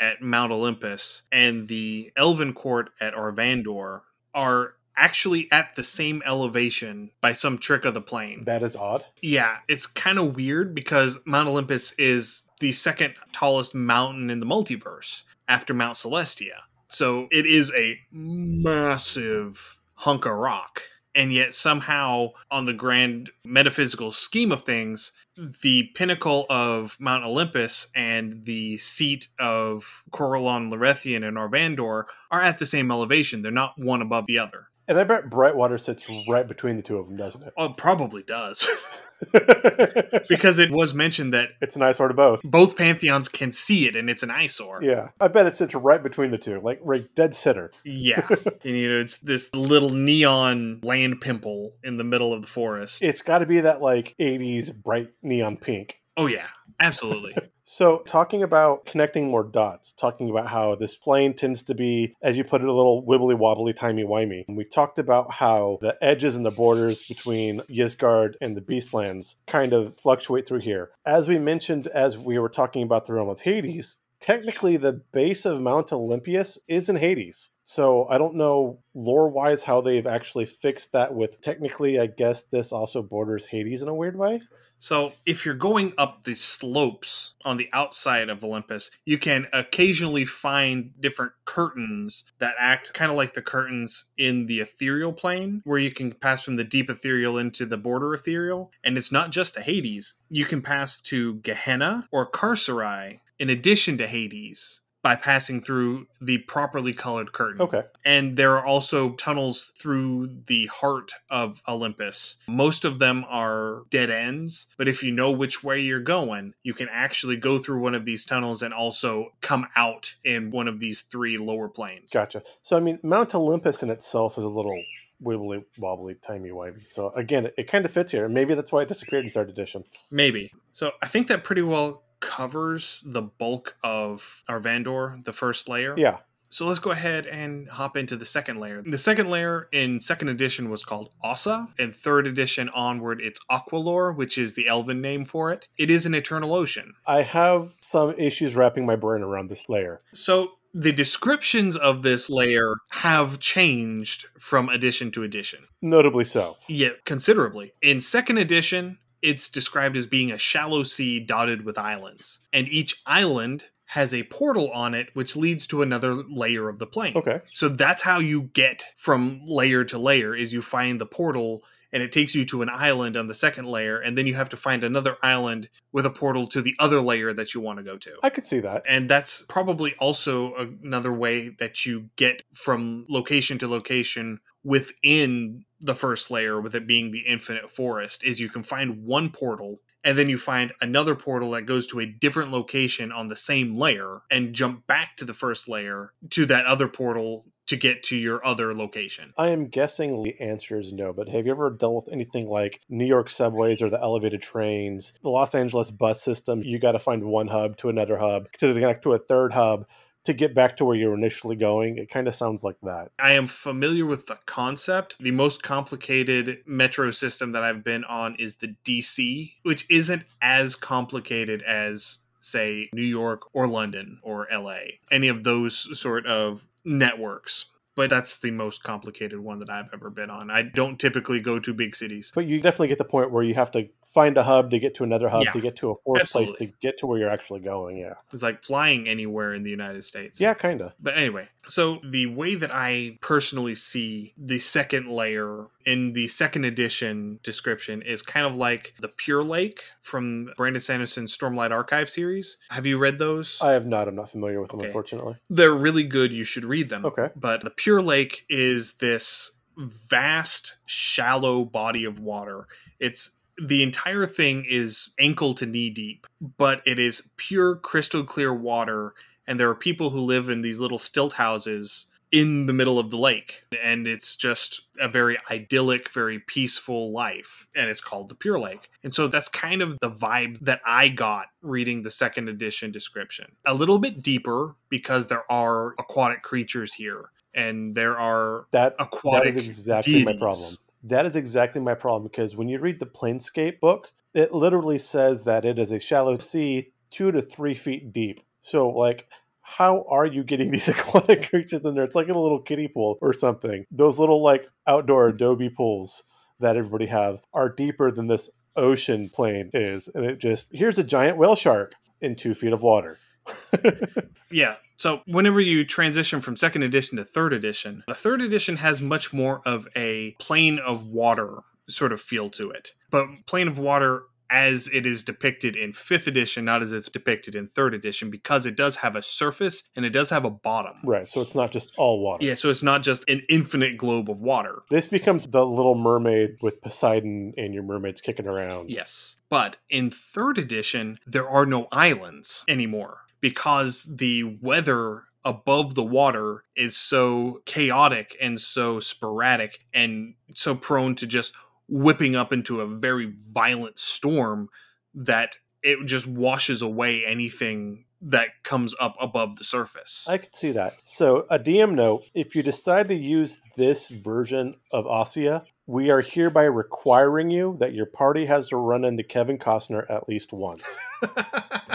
at Mount Olympus and the Elven court at Arvandor are actually at the same elevation by some trick of the plane. That is odd. Yeah, it's kind of weird because Mount Olympus is the second tallest mountain in the multiverse after Mount Celestia. So it is a massive hunk of rock. And yet, somehow, on the grand metaphysical scheme of things, the pinnacle of Mount Olympus and the seat of Corellon Larethian and Arvandor are at the same elevation. They're not one above the other. And I bet Brightwater sits right between the two of them, doesn't it? Oh, probably does. because it was mentioned that it's an eyesore to both. Both pantheons can see it, and it's an eyesore. Yeah, I bet it sits right between the two, like right dead center. Yeah, and you know it's this little neon land pimple in the middle of the forest. It's got to be that like '80s bright neon pink. Oh yeah, absolutely. So, talking about connecting more dots, talking about how this plane tends to be, as you put it, a little wibbly wobbly, timey wimey. We talked about how the edges and the borders between Ysgard and the Beastlands kind of fluctuate through here. As we mentioned, as we were talking about the realm of Hades, technically the base of Mount Olympus is in Hades. So I don't know lore wise how they've actually fixed that with technically, I guess this also borders Hades in a weird way. So, if you're going up the slopes on the outside of Olympus, you can occasionally find different curtains that act kind of like the curtains in the ethereal plane, where you can pass from the deep ethereal into the border ethereal. And it's not just to Hades, you can pass to Gehenna or Carceri in addition to Hades by passing through the properly colored curtain. Okay. And there are also tunnels through the heart of Olympus. Most of them are dead ends, but if you know which way you're going, you can actually go through one of these tunnels and also come out in one of these three lower planes. Gotcha. So, I mean, Mount Olympus in itself is a little wibbly wobbly, timey wimey. So again, it, it kind of fits here. Maybe that's why it disappeared in third edition. Maybe. So I think that pretty well covers the bulk of Arvandor, the first layer. Yeah. So let's go ahead and hop into the second layer. The second layer in second edition was called Ossa. and third edition onward, it's Aquallor, which is the elven name for it. It is an eternal ocean. I have some issues wrapping my brain around this layer. So the descriptions of this layer have changed from edition to edition. Notably so. Yeah, considerably. In second edition, it's described as being a shallow sea dotted with islands. And each island has a portal on it which leads to another layer of the plane. Okay. So that's how you get from layer to layer is you find the portal and it takes you to an island on the second layer and then you have to find another island with a portal to the other layer that you want to go to. I could see that. And that's probably also another way that you get from location to location within the first layer with it being the infinite forest is you can find one portal and then you find another portal that goes to a different location on the same layer and jump back to the first layer to that other portal to get to your other location. I am guessing the answer is no, but have you ever dealt with anything like New York subways or the elevated trains, the Los Angeles bus system? You got to find one hub to another hub to connect to a third hub to get back to where you were initially going. It kind of sounds like that. I am familiar with the concept. The most complicated metro system that I've been on is the DC, which isn't as complicated as say New York or London or LA. Any of those sort of networks but that's the most complicated one that I've ever been on. I don't typically go to big cities. But you definitely get the point where you have to find a hub to get to another hub Yeah, to get to a fourth absolutely. place to get to where you're actually going. Yeah. It's like flying anywhere in the United States. Yeah, kind of. But anyway, so the way that I personally see the second layer in the second edition description is kind of like the Pure Lake from Brandon Sanderson's Stormlight Archive series. Have you read those? I have not. I'm not familiar with them, Okay. unfortunately. They're really good. You should read them. Okay. But the Pure Lake is this vast, shallow body of water. It's the entire thing is ankle to knee deep, but it is pure crystal clear water. And there are people who live in these little stilt houses in the middle of the lake. And it's just a very idyllic, very peaceful life. And it's called the Pure Lake. And so that's kind of the vibe that I got reading the second edition description. A little bit deeper because there are aquatic creatures here. And there are That that aquatic is exactly my problem. That is exactly my problem because when you read the Planescape book, it literally says that it is a shallow sea, two to three feet deep. So, like, how are you getting these aquatic creatures in there? It's like in a little kiddie pool or something. Those little like outdoor adobe pools that everybody have are deeper than this ocean plane is, and it just here's a giant whale shark in two feet of water. Yeah. So whenever you transition from second edition to third edition, the third edition has much more of a plane of water sort of feel to it. But plane of water as it is depicted in fifth edition, not as it's depicted in third edition, because it does have a surface and it does have a bottom. right. So it's not just all water. Yeah, so it's not just an infinite globe of water. This becomes the little mermaid with Poseidon and your mermaids kicking around. Yes. But in third edition, there are no islands anymore because the weather above the water is so chaotic and so sporadic and so prone to just whipping up into a very violent storm that it just washes away anything that comes up above the surface. I could see that. So, a DM note if you decide to use this version of Ossa, we are hereby requiring you that your party has to run into Kevin Costner at least once.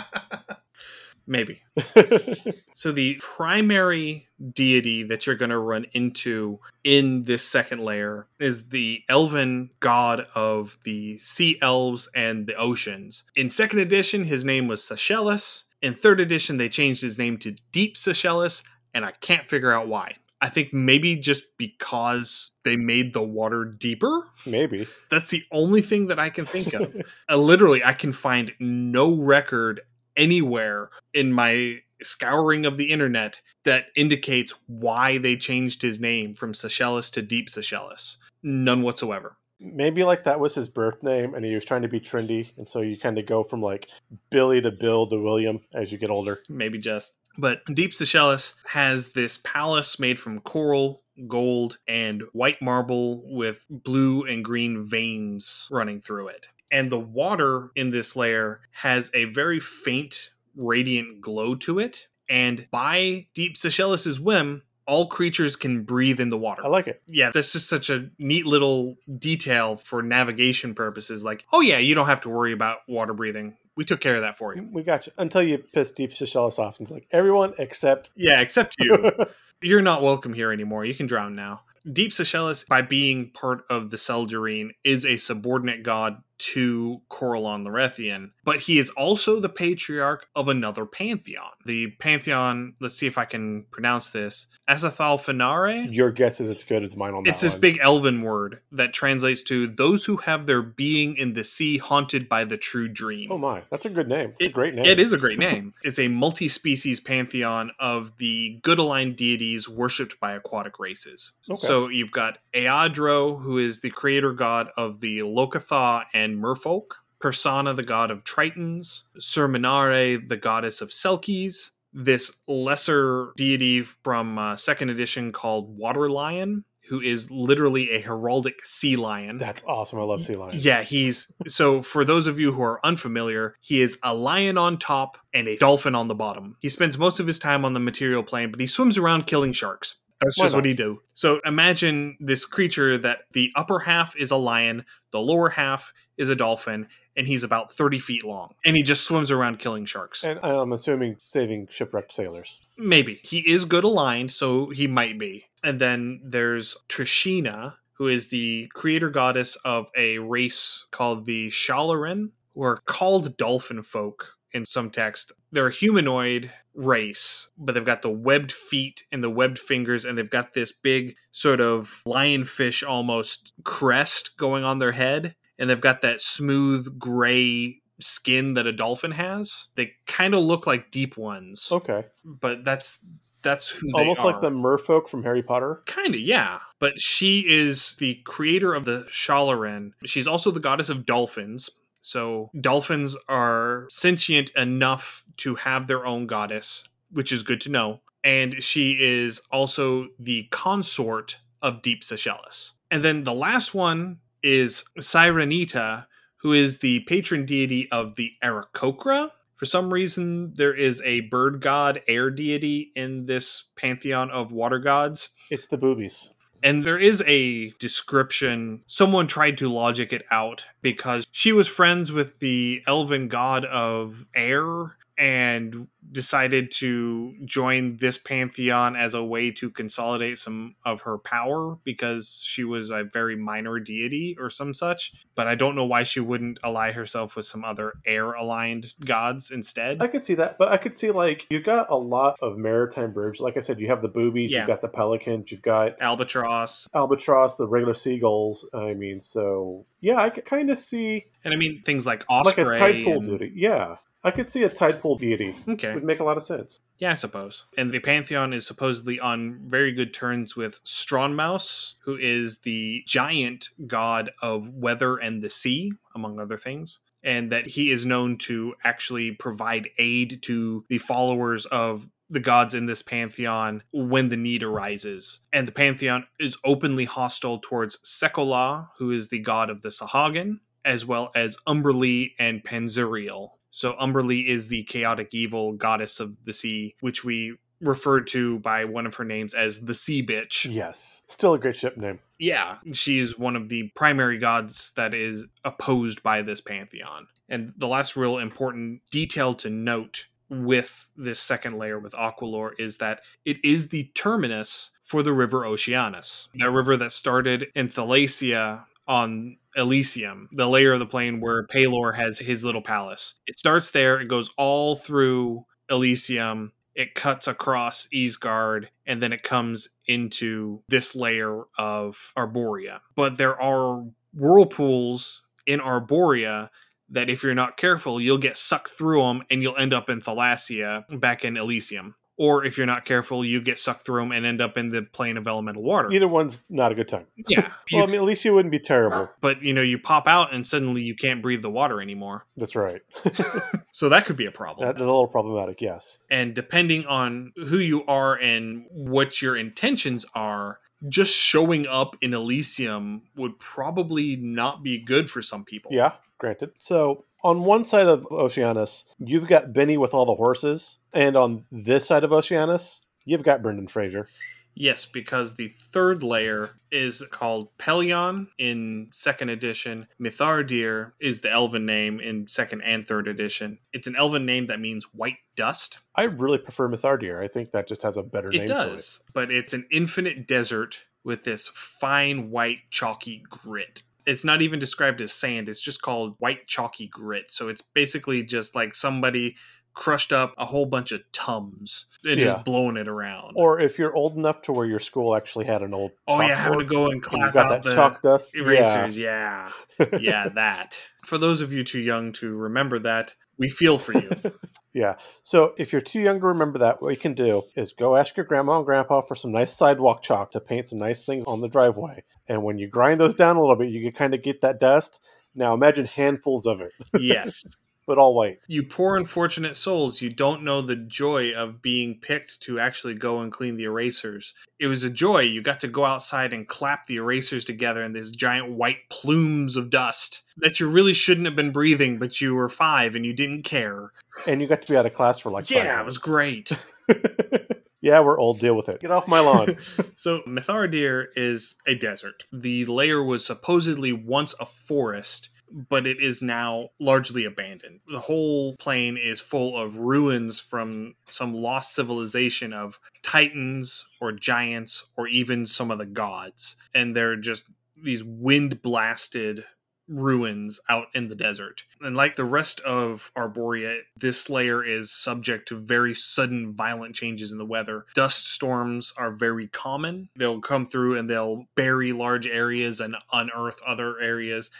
Maybe. So the primary deity that you're going to run into in this second layer is the elven god of the sea elves and the oceans. In second edition, his name was Sashelas. In third edition, they changed his name to Deep Sashelas, and I can't figure out why. I think maybe just because they made the water deeper. Maybe. That's the only thing that I can think of. Uh, literally, I can find no record anywhere in my scouring of the internet that indicates why they changed his name from Sashelas to Deep Sashelas. None whatsoever. Maybe like that was his birth name and he was trying to be trendy. And so you kind of go from like Billy to Bill to William as you get older. Maybe just. But Deep Sashelas has this palace made from coral, gold, and white marble with blue and green veins running through it. And the water in this layer has a very faint, radiant glow to it. And by Deep Sashelas' whim, all creatures can breathe in the water. I like it. yeah, that's just such a neat little detail for navigation purposes. Like, oh, yeah, you don't have to worry about water breathing. We took care of that for you. We got you. Until you piss Deep Sashelas off and it's like, everyone except Yeah, except you. You're not welcome here anymore. You can drown now. Deep Sashelas, by being part of the Seldarine, is a subordinate god to Corellon Larethian, but he is also the patriarch of another pantheon. The pantheon, let's see if I can pronounce this, Finare? Your guess is as good as mine on that It's this one. big elven word that translates to those who have their being in the sea haunted by the true dream. Oh my, that's a good name. It's a great name. It is a great name. It's a multi species pantheon of the good aligned deities worshipped by aquatic races. Okay. So you've got Eadro, who is the creator god of the Locathah and Merfolk, Persana, the god of Tritons, Surminare, the goddess of Selkies, this lesser deity from uh, second edition called Water Lion, who is literally a heraldic sea lion. That's awesome. I love sea lions. Yeah, he's so for those of you who are unfamiliar, he is a lion on top and a dolphin on the bottom. He spends most of his time on the material plane, but he swims around killing sharks. That's just what he do. So imagine this creature that the upper half is a lion, the lower half is a dolphin, and he's about 30 feet long. And he just swims around killing sharks. And uh, I'm assuming saving shipwrecked sailors. Maybe. He is good aligned, so he might be. And then there's Trishina, who is the creator goddess of a race called the Shalarin, who are called dolphin folk in some text. They're humanoid race, but they've got the webbed feet and the webbed fingers, and they've got this big sort of lionfish almost crest going on their head. And they've got that smooth gray skin that a dolphin has. They kind of look like deep ones, Okay. but that's that's who they Almost like the merfolk from Harry Potter. Kind of, yeah. But she is the creator of the Shalarin. She's also the goddess of dolphins. So dolphins are sentient enough to have their own goddess, which is good to know. And she is also the consort of Deep Sashelas. And then the last one is Syranita, who is the patron deity of the Aarakocra. For some reason, there is a bird god air deity in this pantheon of water gods. It's the boobies. And there is a description. Someone tried to logic it out because she was friends with the elven god of air and decided to join this pantheon as a way to consolidate some of her power because she was a very minor deity or some such. But I don't know why she wouldn't ally herself with some other air aligned gods instead. I could see that, but I could see like you got a lot of maritime birds. Like I said, you have the boobies, Yeah. you've got the pelicans, you've got Albatross. albatross, the regular seagulls. I mean, so yeah, I could kind of see And I mean things like like Osprey. a tide pool and- deity. Yeah, I could see a tide pool deity. Okay. It Would make a lot of sense. Yeah, I suppose. And the Pantheon is supposedly on very good terms with Stronmaus, who is the giant god of weather and the sea, among other things. And that he is known to actually provide aid to the followers of the gods in this pantheon when the need arises. And the pantheon is openly hostile towards Sekolah, who is the god of the Sahuagin, as well as Umberlee and Panzuriel. So Umberlee is the chaotic evil goddess of the sea, which we referred to by one of her names as the Sea Bitch. Yes, still a great ship name. Yeah, she is one of the primary gods that is opposed by this pantheon. And the last real important detail to note with this second layer with Aquallor is that it is the terminus for the river Oceanus, that river that started in Thalasia on Elysium, the layer of the plane where Pelor has his little palace. It starts there, it goes all through Elysium, it cuts across Ysgard, and then it comes into this layer of Arborea. But there are whirlpools in Arborea that if you're not careful, you'll get sucked through them and you'll end up in Thalasia back in Elysium. Or if you're not careful, you get sucked through them and end up in the plane of elemental water. Either one's not a good time. yeah. Well, I mean, at least you wouldn't be terrible. but you know, you pop out and suddenly you can't breathe the water anymore. That's right. So that could be a problem. That is a little problematic. Yes. and depending on who you are and what your intentions are, just showing up in Elysium would probably not be good for some people. Yeah. Granted. So on one side of Oceanus, you've got Benny with all the horses, and on this side of Oceanus, you've got Brendan Fraser. Yes, because the third layer is called Pelion in second edition. Mithardir is the elven name in second and third edition. It's an elven name that means white dust. I really prefer Mithardir. I think that just has a better name. It does, but it's an infinite desert with this fine white chalky grit. It's not even described as sand, it's just called white chalky grit. So it's basically just like somebody crushed up a whole bunch of tums and Yeah. just blowing it around. Or if you're old enough to where your school actually had an old oh yeah, having to go and and clap got out that the chalk dust. erasers. Yeah. yeah, that. For those of you too young to remember that, we feel for you. Yeah. So if you're too young to remember that, what you can do is go ask your grandma and grandpa for some nice sidewalk chalk to paint some nice things on the driveway. And when you grind those down a little bit, you can kind of get that dust. Now imagine handfuls of it, yes. But all white. You poor unfortunate souls, you don't know the joy of being picked to actually go and clean the erasers. It was a joy. You got to go outside and clap the erasers together in these giant white plumes of dust that you really shouldn't have been breathing, but you were five and you didn't care. And you got to be out of class for like five yeah, it was great. yeah, we're old. Deal with it. Get off my lawn. So, Mithardir is a desert. The layer was supposedly once a forest, but it is now largely abandoned. The whole plain is full of ruins from some lost civilization of titans or giants or even some of the gods. And they're just these wind blasted ruins out in the desert. And like the rest of Arborea, this layer is subject to very sudden, violent changes in the weather. Dust storms are very common. They'll come through and they'll bury large areas and unearth other areas.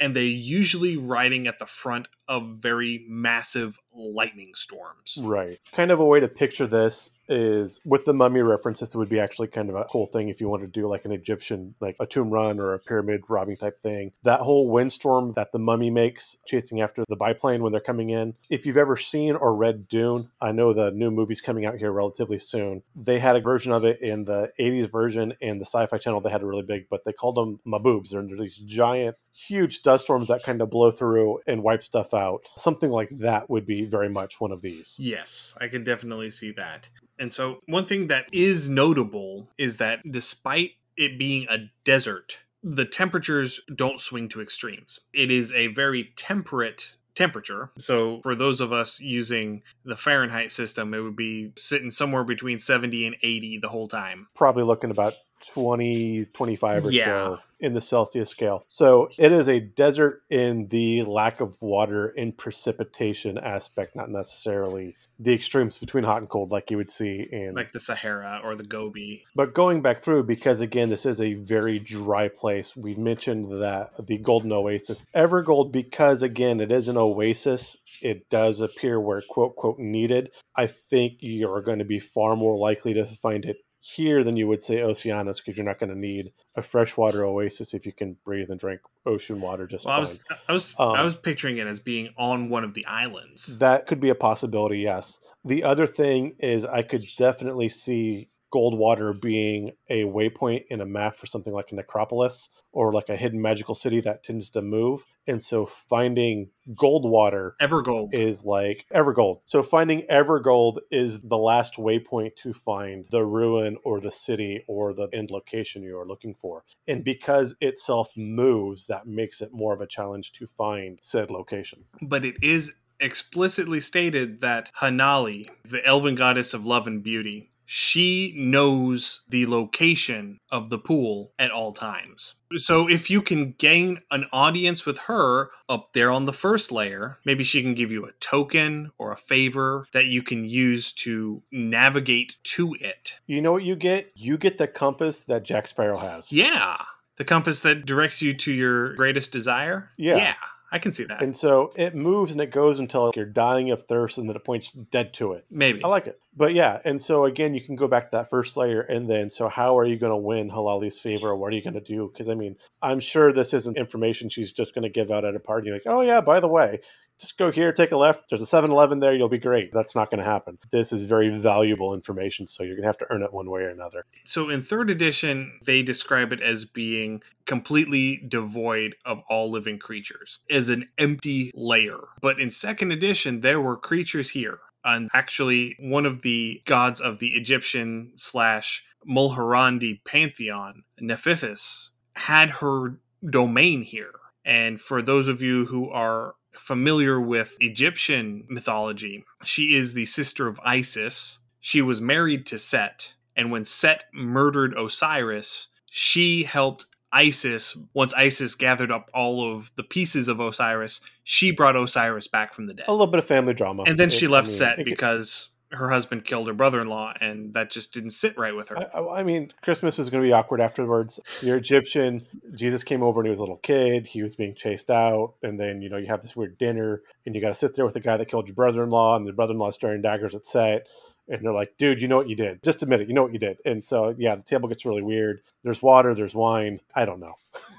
And they usually riding at the front of very massive lightning storms. Right. Kind of a way to picture this is with the mummy references, it would be actually kind of a cool thing if you wanted to do like an Egyptian, like a tomb run or a pyramid robbing type thing. That whole windstorm that the mummy makes chasing after the biplane when they're coming in. If you've ever seen or read Dune, I know the new movie's coming out here relatively soon. They had a version of it in the 80s version and the sci fi channel, they had a really big, but they called them haboobs. They're these giant, huge dust storms that kind of blow through and wipe stuff out. Something like that would be very much one of these. Yes, I can definitely see that. And so, one thing that is notable is that despite it being a desert, the temperatures don't swing to extremes. It is a very temperate temperature. So, for those of us using the Fahrenheit system, it would be sitting somewhere between 70 and 80 the whole time. Probably looking about 20, 25 or Yeah. so in the Celsius scale. So it is a desert in the lack of water and precipitation aspect, not necessarily the extremes between hot and cold like you would see in Like the Sahara or the Gobi. but going back through, because again, this is a very dry place. We mentioned that the Golden Oasis, Evergold, because again, it is an oasis. It does appear where quote quote needed. I think you're going to be far more likely to find it here than you would say Oceanus, because you're not going to need a freshwater oasis if you can breathe and drink ocean water just Well, I was I was Um, I was picturing it as being on one of the islands. That could be a possibility, yes. The other thing is, I could definitely see Goldwater being a waypoint in a map for something like a necropolis or like a hidden magical city that tends to move. And so finding Goldwater Evergold. is like Evergold. So finding Evergold is the last waypoint to find the ruin or the city or the end location you are looking for. And because itself moves, that makes it more of a challenge to find said location. but it is explicitly stated that Hanali, the elven goddess of love and beauty, she knows the location of the pool at all times. So if you can gain an audience with her up there on the first layer, maybe she can give you a token or a favor that you can use to navigate to it. You know what you get? You get the compass that Jack Sparrow has. Yeah. The compass that directs you to your greatest desire? Yeah. Yeah. I can see that. And so it moves and it goes until you're dying of thirst and then it points dead to it. Maybe. I like it. But yeah, and so again, you can go back to that first layer and then, so how are you going to win Hanali's favor? What are you going to do? Because I mean, I'm sure this isn't information she's just going to give out at a party. Like, oh yeah, by the way, just go here, take a left. There's a 7 Eleven there. You'll be great. That's not going to happen. This is very valuable information. So you're going to have to earn it one way or another. So in third edition, they describe it as being completely devoid of all living creatures, as an empty layer. But in second edition, there were creatures here. And actually, one of the gods of the Egyptian slash Mulhorandi pantheon, Nephthys, had her domain here. And for those of you who are familiar with Egyptian mythology, she is the sister of Isis. She was married to Set, and when Set murdered Osiris, she helped Isis. Once Isis gathered up all of the pieces of Osiris, she brought Osiris back from the dead. A little bit of family drama. And then she It- I left mean, Set because her husband killed her brother-in-law, and that just didn't sit right with her. I, I- mean, Christmas was going to be awkward afterwards. You're Egyptian. Jesus came over and he was a little kid. He was being chased out. And then, you know, you have this weird dinner and you got to sit there with the guy that killed your brother in law and the brother in law staring daggers at Set. And they're like, dude, you know what you did. Just admit it. You know what you did. And so, yeah, the table gets really weird. There's water, there's wine. I don't know.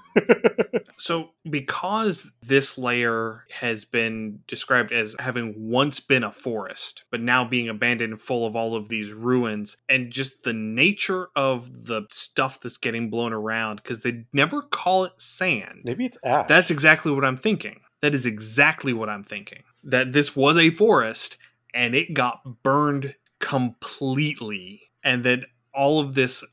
So, because this layer has been described as having once been a forest, but now being abandoned and full of all of these ruins, and just the nature of the stuff that's getting blown around, because they never call it sand. Maybe it's ash. That's exactly what I'm thinking. That is exactly what I'm thinking. That this was a forest and it got burned completely, and that all of this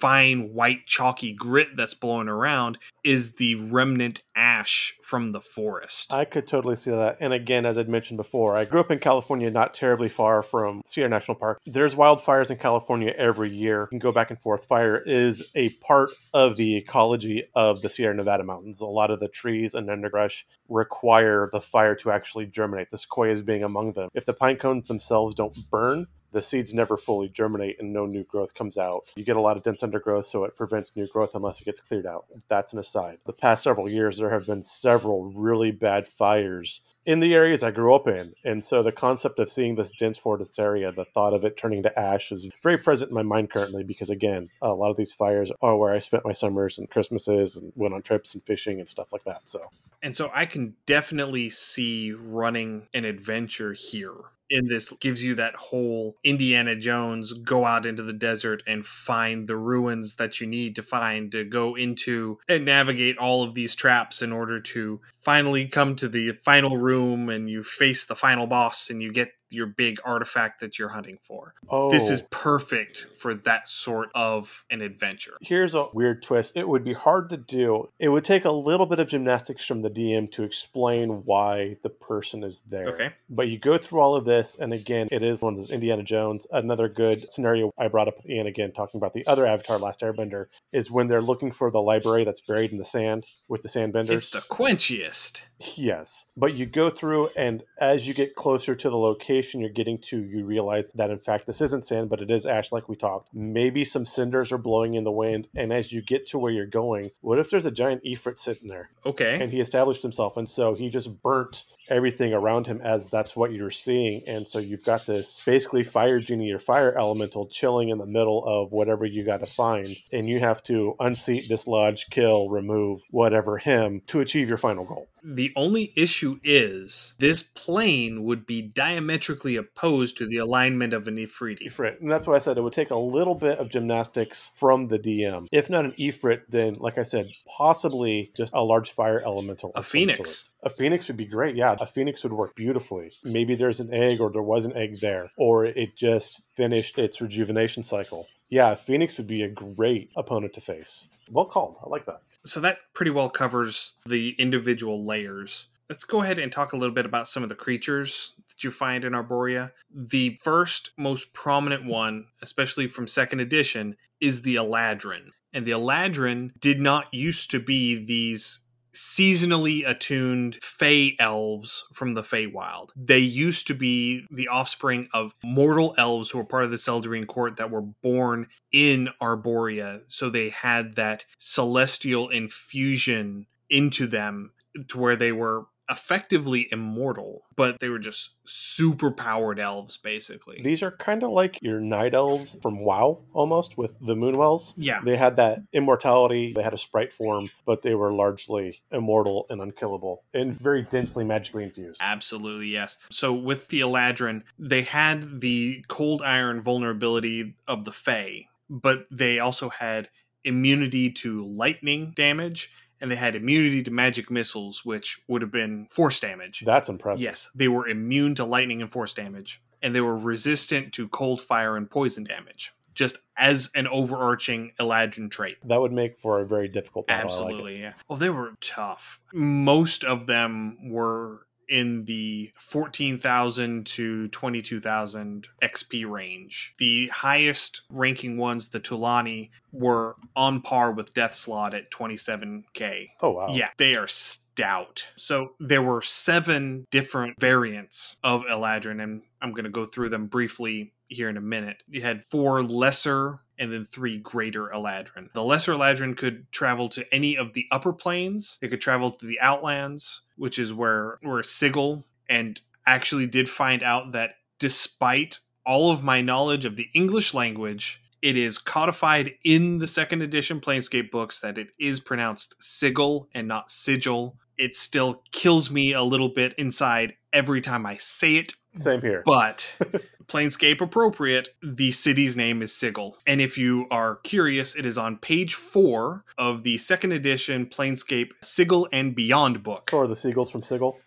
fine white chalky grit that's blowing around is the remnant ash from the forest. I could totally see that. And again, as I'd mentioned before, I grew up in California, not terribly far from Sierra National Park. There's wildfires in California every year. You can go back and forth. Fire is a part of the ecology of the Sierra Nevada mountains. A lot of the trees and underbrush require the fire to actually germinate, the sequoias being among them. If the pine cones themselves don't burn, the seeds never fully germinate and no new growth comes out. You get a lot of dense undergrowth, so it prevents new growth unless it gets cleared out. That's an aside. The past several years, there have been several really bad fires in the areas I grew up in. And so the concept of seeing this dense forest area, the thought of it turning to ash is very present in my mind currently because, again, a lot of these fires are where I spent my summers and Christmases and went on trips and fishing and stuff like that. So, and so I can definitely see running an adventure here in this gives you that whole Indiana Jones go out into the desert and find the ruins that you need to find to go into and navigate all of these traps in order to finally come to the final room and you face the final boss and you get your big artifact that you're hunting for. oh, This is oh. perfect for that sort of an adventure. Here's a weird twist. It would be hard to do. It would take a little bit of gymnastics from the DM to explain why the person is there. Okay. But you go through all of this, and again, it is one of those Indiana Jones. Another good scenario I brought up with Ian again, talking about the other Avatar Last Airbender, is when they're looking for the library that's buried in the sand with the sandbenders. It's the quenchiest. Yes. But you go through, and as you get closer to the location you're getting to, you realize that in fact this isn't sand, but it is ash, like we talked. Maybe some cinders are blowing in the wind. And as you get to where you're going, what if there's a giant Ifrit sitting there? Okay. And he established himself. And so he just burnt everything around him as that's what you're seeing. And so you've got this basically fire genie or fire elemental chilling in the middle of whatever you got to find. And you have to unseat, dislodge, kill, remove, whatever him to achieve your final goal. The only issue is this plane would be diametrically opposed to the alignment of an Ifriti. Ifrit. And that's what I said. It would take a little bit of gymnastics from the DM. If not an Ifrit, then, like I said, possibly just a large fire elemental. A phoenix. sort. A phoenix would be great. Yeah, a phoenix would work beautifully. Maybe there's an egg or there was an egg there, or it just finished its rejuvenation cycle. Yeah, a phoenix would be a great opponent to face. Well called. I like that. So that pretty well covers the individual layers. Let's go ahead and talk a little bit about some of the creatures that you find in Arborea. The first most prominent one, especially from second edition, is the Eladrin. And the Eladrin did not used to be these seasonally attuned Fey elves from the Feywild. They used to be the offspring of mortal elves who were part of the Seldarine court that were born in Arborea. So they had that celestial infusion into them to where they were effectively immortal, but they were just super powered elves, basically. These are kind of like your night elves from WoW almost with the Moonwells. yeah. They had that immortality, they had a sprite form, but they were largely immortal and unkillable and very densely magically infused. Absolutely, yes. So with the Eladrin, they had the cold iron vulnerability of the Fey, but they also had immunity to lightning damage, and they had immunity to magic missiles, which would have been force damage. That's impressive. Yes, they were immune to lightning and force damage, and they were resistant to cold fire and poison damage, just as an overarching Eladrin trait. That would make for a very difficult battle. I like. Absolutely, yeah. Oh, they were tough. Most of them were in the 14,000 to 22,000 XP range. The highest ranking ones, the Tulani, were on par with Death Slaad at 27k. Oh wow. Yeah, they are stout. So there were seven different variants of Eladrin, and I'm going to go through them briefly here in a minute. You had four lesser and then three greater Eladrin. The lesser Eladrin could travel to any of the upper planes. They could travel to the Outlands, which is where where Sigil and actually did find out that despite all of my knowledge of the English language, it is codified in the second edition Planescape books that it is pronounced sigil and not sigil. It still kills me a little bit inside every time I say it, Same here. but Planescape appropriate, the city's name is Sigil. And if you are curious, it is on page four of the second edition Planescape Sigil and Beyond book. so are the seagulls from Sigil.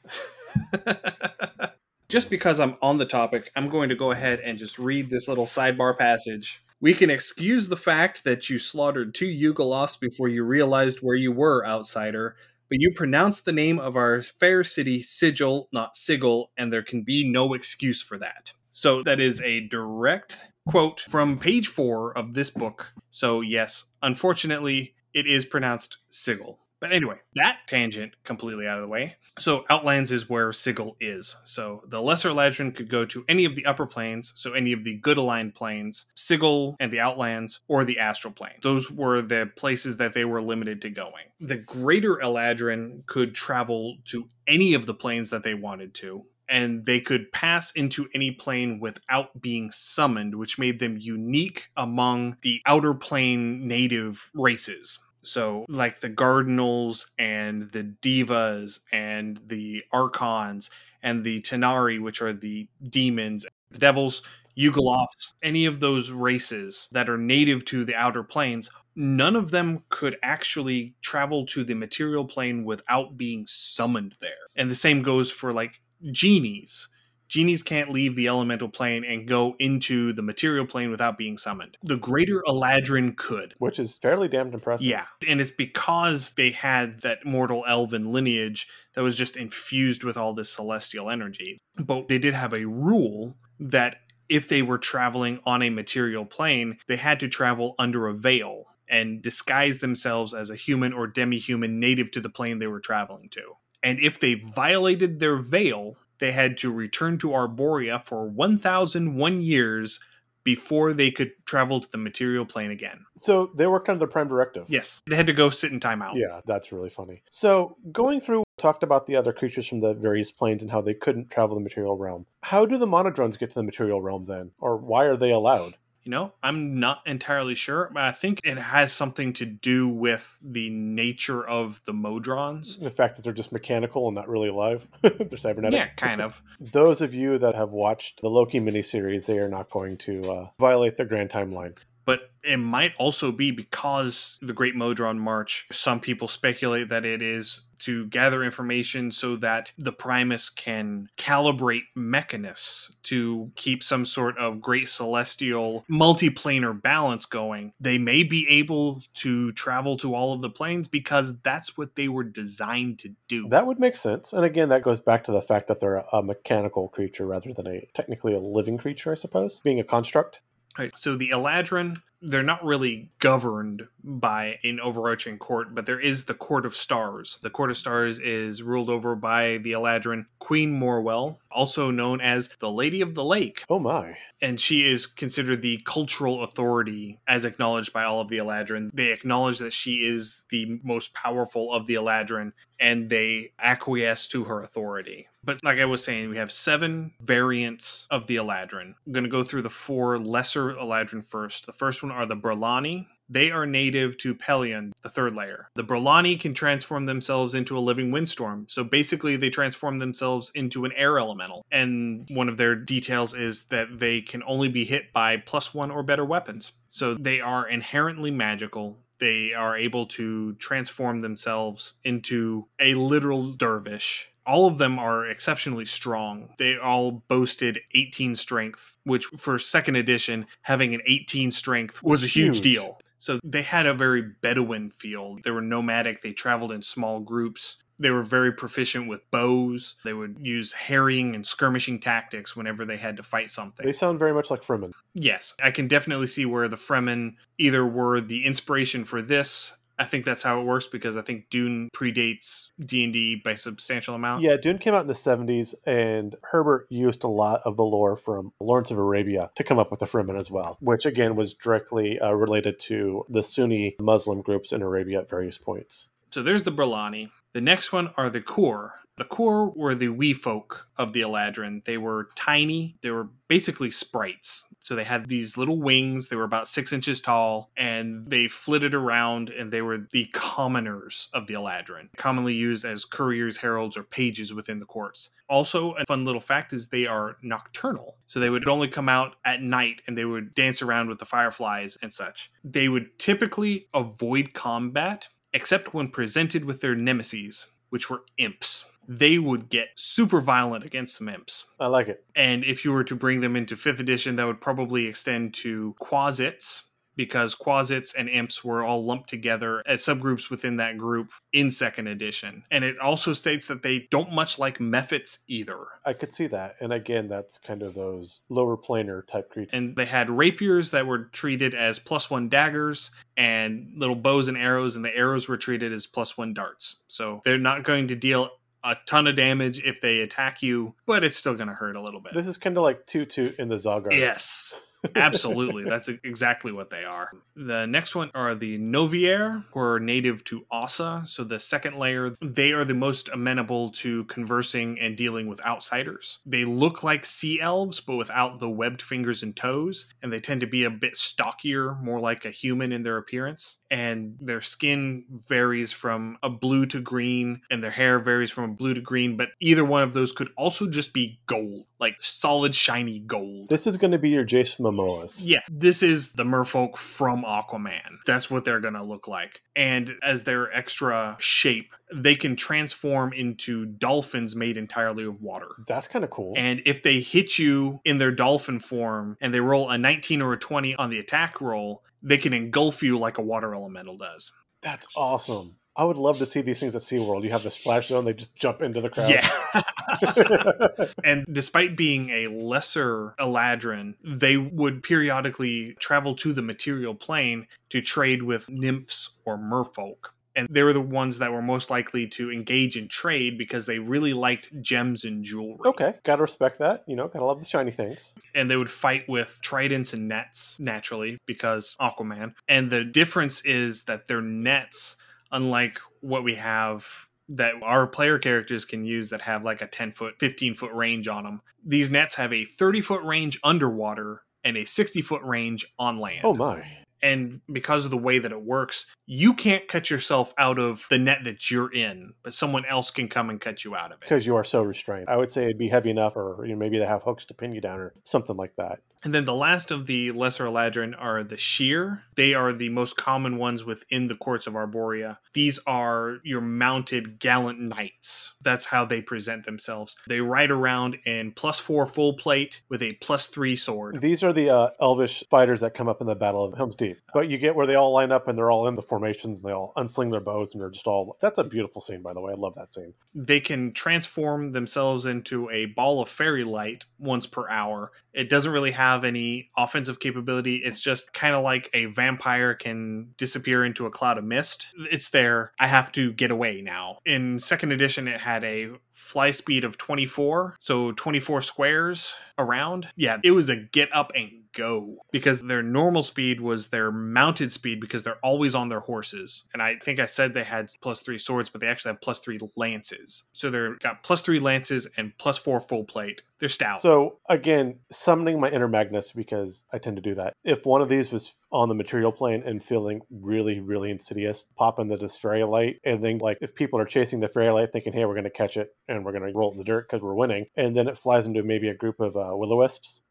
just because I'm on the topic, I'm going to go ahead and just read this little sidebar passage We can excuse the fact that you slaughtered two Yugoloths before you realized where you were, outsider, but you pronounced the name of our fair city Sigil, not Sigil, and there can be no excuse for that. So that is a direct quote from page four of this book. So, yes, unfortunately, it is pronounced Sigil. But anyway, that tangent completely out of the way. So Outlands is where Sigil is. So the Lesser Eladrin could go to any of the upper planes, so any of the good aligned planes, Sigil and the Outlands, or the Astral Plane. Those were the places that they were limited to going. The Greater Eladrin could travel to any of the planes that they wanted to, and they could pass into any plane without being summoned, which made them unique among the outer plane native races. So, like the Guardinals and the Divas and the Archons and the Tanar'ri, which are the demons, the devils, Yugoloths, any of those races that are native to the outer planes, none of them could actually travel to the material plane without being summoned there. And the same goes for like genies genies can't leave the elemental plane and go into the material plane without being summoned. The greater Eladrin could. Which is fairly damned impressive. Yeah. And it's because they had that mortal elven lineage that was just infused with all this celestial energy. But they did have a rule that if they were traveling on a material plane, they had to travel under a veil and disguise themselves as a human or demi human native to the plane they were traveling to. And if they violated their veil, they had to return to Arborea for 1001 years before they could travel to the material plane again. So they were kind of the prime directive. Yes. They had to go sit in timeout. Yeah, that's really funny. So going through, talked about the other creatures from the various planes and how they couldn't travel the material realm. How do the Modrons get to the material realm then? Or why are they allowed? You know, I'm not entirely sure, but I think it has something to do with the nature of the Modrons. The fact that they're just mechanical and not really alive. they're cybernetic. Yeah, kind of. Those of you that have watched the Loki miniseries, they are not going to uh, violate their grand timeline but it might also be because the Great Modron March, some people speculate that it is to gather information so that the Primus can calibrate Mechanus to keep some sort of great celestial multiplanar balance going. They may be able to travel to all of the planes because that's what they were designed to do. That would make sense. And again, that goes back to the fact that they're a mechanical creature rather than a technically a living creature, I suppose, being a construct. Right. So the Eladrin, they're not really governed by an overarching court, but there is the Court of Stars. The Court of Stars is ruled over by the Eladrin Queen Morwel, also known as the Lady of the Lake. Oh my. And she is considered the cultural authority as acknowledged by all of the Eladrin. They acknowledge that she is the most powerful of the Eladrin and they acquiesce to her authority. But like I was saying, we have seven variants of the Eladrin. I'm going to go through the four lesser Eladrin first. The first one are the Bralani. They are native to Pelion, the third layer. The Bralani can transform themselves into a living windstorm. So basically, they transform themselves into an air elemental. And one of their details is that they can only be hit by plus one or better weapons. So they are inherently magical. They are able to transform themselves into a literal dervish all of them are exceptionally strong. They all boasted 18 strength, which for second edition, having an 18 strength was a huge, huge, deal. So they had a very Bedouin feel. They were nomadic, they traveled in small groups. They were very proficient with bows. They would use harrying and skirmishing tactics whenever they had to fight something. They sound very much like Fremen. Yes, I can definitely see where the Fremen either were the inspiration for this I think that's how it works because I think Dune predates D and D by a substantial amount. Yeah, Dune came out in the '70s, and Herbert used a lot of the lore from Lawrence of Arabia to come up with the Fremen as well, which again was directly uh, related to the Sunni Muslim groups in Arabia at various points. So there's the Bralani. The next one are the Coure, the coure were the wee folk of the Eladrin. They were tiny. They were basically sprites. So they had these little wings. They were about six inches tall, and they flitted around, and they were the commoners of the Eladrin, commonly used as couriers, heralds, or pages within the courts. Also, a fun little fact is they are nocturnal. So they would only come out at night and they would dance around with the fireflies and such. They would typically avoid combat, except when presented with their nemesis, which were imps they would get super violent against some imps. I like it. And if you were to bring them into fifth edition, that would probably extend to quasits because quasits and imps were all lumped together as subgroups within that group in second edition. And it also states that they don't much like mephits either. I could see that. And again, that's kind of those lower planar type creatures. And they had rapiers that were treated as plus one daggers and little bows and arrows, and the arrows were treated as plus one darts. So they're not going to deal a ton of damage if they attack you, but it's still going to hurt a little bit. This is kind of like Tutu in the Zalgar. Yes. Absolutely. That's exactly what they are. The next one are the Noviere, who are native to Ossa. So the second layer, they are the most amenable to conversing and dealing with outsiders. They look like sea elves, but without the webbed fingers and toes, and they tend to be a bit stockier, more like a human in their appearance. And their skin varies from a blue to green, and their hair varies from a blue to green, but either one of those could also just be gold, like solid, shiny gold. This is going to be your Jason Momoas. Yeah, this is the merfolk from Aquaman. That's what they're going to look like. And as their extra shape, they can transform into dolphins made entirely of water. That's kind of cool. And if they hit you in their dolphin form and they roll a 19 or a 20 on the attack roll, they can engulf you like a water elemental does. That's awesome. I would love to see these things at SeaWorld. You have the splash zone, they just jump into the crowd. Yeah. and despite being a lesser Eladrin, they would periodically travel to the material plane to trade with nymphs or merfolk. And they were the ones that were most likely to engage in trade because they really liked gems and jewelry. okay, gotta respect that. You know, gotta love the shiny things. and they would fight with tridents and nets naturally because Aquaman. And the difference is that their nets, unlike what we have that our player characters can use that have like a 10 foot, 15 foot range on them, these nets have a 30 foot range underwater and a 60 foot range on land. Oh my. And because of the way that it works, you can't cut yourself out of the net that you're in, but someone else can come and cut you out of it. Because you are so restrained. I would say it'd be heavy enough, or you know, maybe they have hooks to pin you down, or something like that. And then the last of the lesser Eladrin are the Shiere. They are the most common ones within the courts of Arborea. These are your mounted gallant knights. That's how they present themselves. They ride around in plus four full plate with a plus three sword. These are the uh, elvish fighters that come up in the Battle of Helm's Deep. But you get where they all line up and they're all in the formations and they all unsling their bows and they're just all. That's a beautiful scene, by the way. I love that scene. They can transform themselves into a ball of fairy light once per hour. It doesn't really have any offensive capability. It's just kind of like a vampire can disappear into a cloud of mist. It's there. I have to get away now. In second edition, it had a fly speed of 24, so 24 squares around. Yeah, it was a get up and go because their normal speed was their mounted speed because they're always on their horses. And I think I said they had plus three swords, but they actually have plus three lances. So they've got plus three lances and plus four full plate. They're stout. So again, summoning my inner Magnus because I tend to do that. If one of these was on the material plane and feeling really, really insidious, pop into this fairy light, and then like if people are chasing the fairy light, thinking, "Hey, we're going to catch it and we're going to roll it in the dirt because we're winning," and then it flies into maybe a group of uh, will o wisps.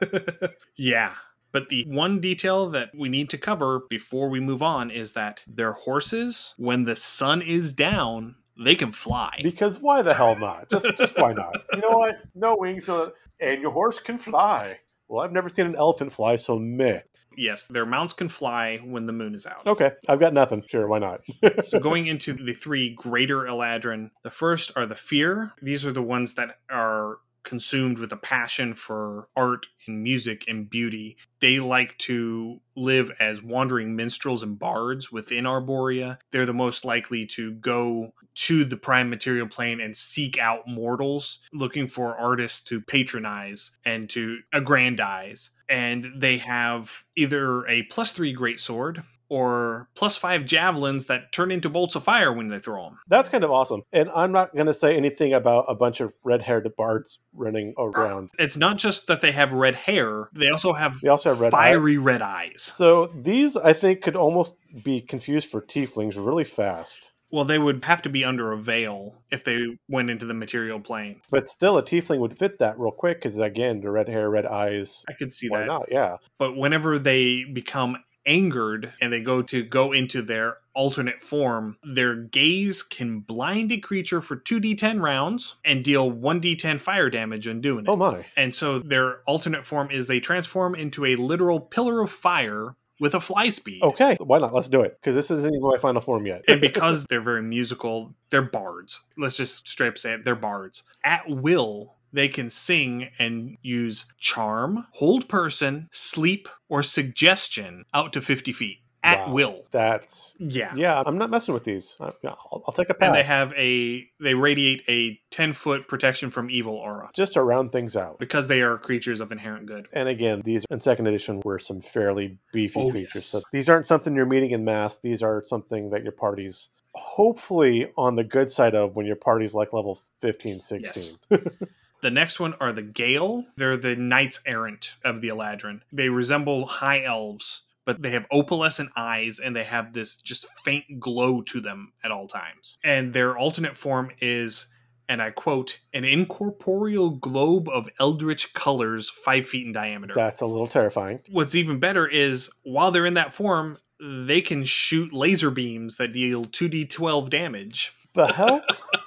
yeah. But the one detail that we need to cover before we move on is that their horses, when the sun is down, they can fly. Because why the hell not? Just, just why not? You know what? No wings, no, and your horse can fly. Well, I've never seen an elephant fly, so meh. Yes, their mounts can fly when the moon is out. Okay, I've got nothing. Sure, why not? so going into the three greater Eladrin, the first are the Firre. These are the ones that are consumed with a passion for art and music and beauty. They like to live as wandering minstrels and bards within Arborea. They're the most likely to go to the prime material plane and seek out mortals, looking for artists to patronize and to aggrandize. And they have either a plus three greatsword or plus five javelins that turn into bolts of fire when they throw them. That's kind of awesome. And I'm not going to say anything about a bunch of red haired bards running around. It's not just that they have red hair, they also have, They also have red fiery eyes. red eyes. So these, I think, could almost be confused for tieflings really fast. Well, they would have to be under a veil if they went into the material plane. But still, a tiefling would fit that real quick because, again, the red hair, red eyes. I could see Why that. not? Yeah. But whenever they become angered and they go to go into their alternate form, their gaze can blind a creature for 2d10 rounds and deal 1d10 fire damage when doing it. Oh my. And so their alternate form is they transform into a literal pillar of fire with a fly speed. Okay, why not? Let's do it because this isn't even my final form yet. and because they're very musical, they're bards. Let's just straight up say it, they're bards. At will, they can sing and use charm, hold person, sleep, or suggestion out to 50 feet. At Wow. will. That's Yeah. yeah. I'm not messing with these. I, yeah, I'll, I'll take a pass. And they have a they radiate a 10 foot protection from evil aura just to round things out. because they are creatures of inherent good. And again, these in second edition were some fairly beefy Oh, creatures. yes. So these aren't something you're meeting in mass. These are something that your parties hopefully on the good side of when your party's like level 15, 16. The next one are the Gale. They're the knights errant of the Eladrin. They resemble high elves, but they have opalescent eyes and they have this just faint glow to them at all times. And their alternate form is, and I quote, an incorporeal globe of eldritch colors five feet in diameter. That's a little terrifying. What's even better is while they're in that form, they can shoot laser beams that deal 2d12 damage. The hell?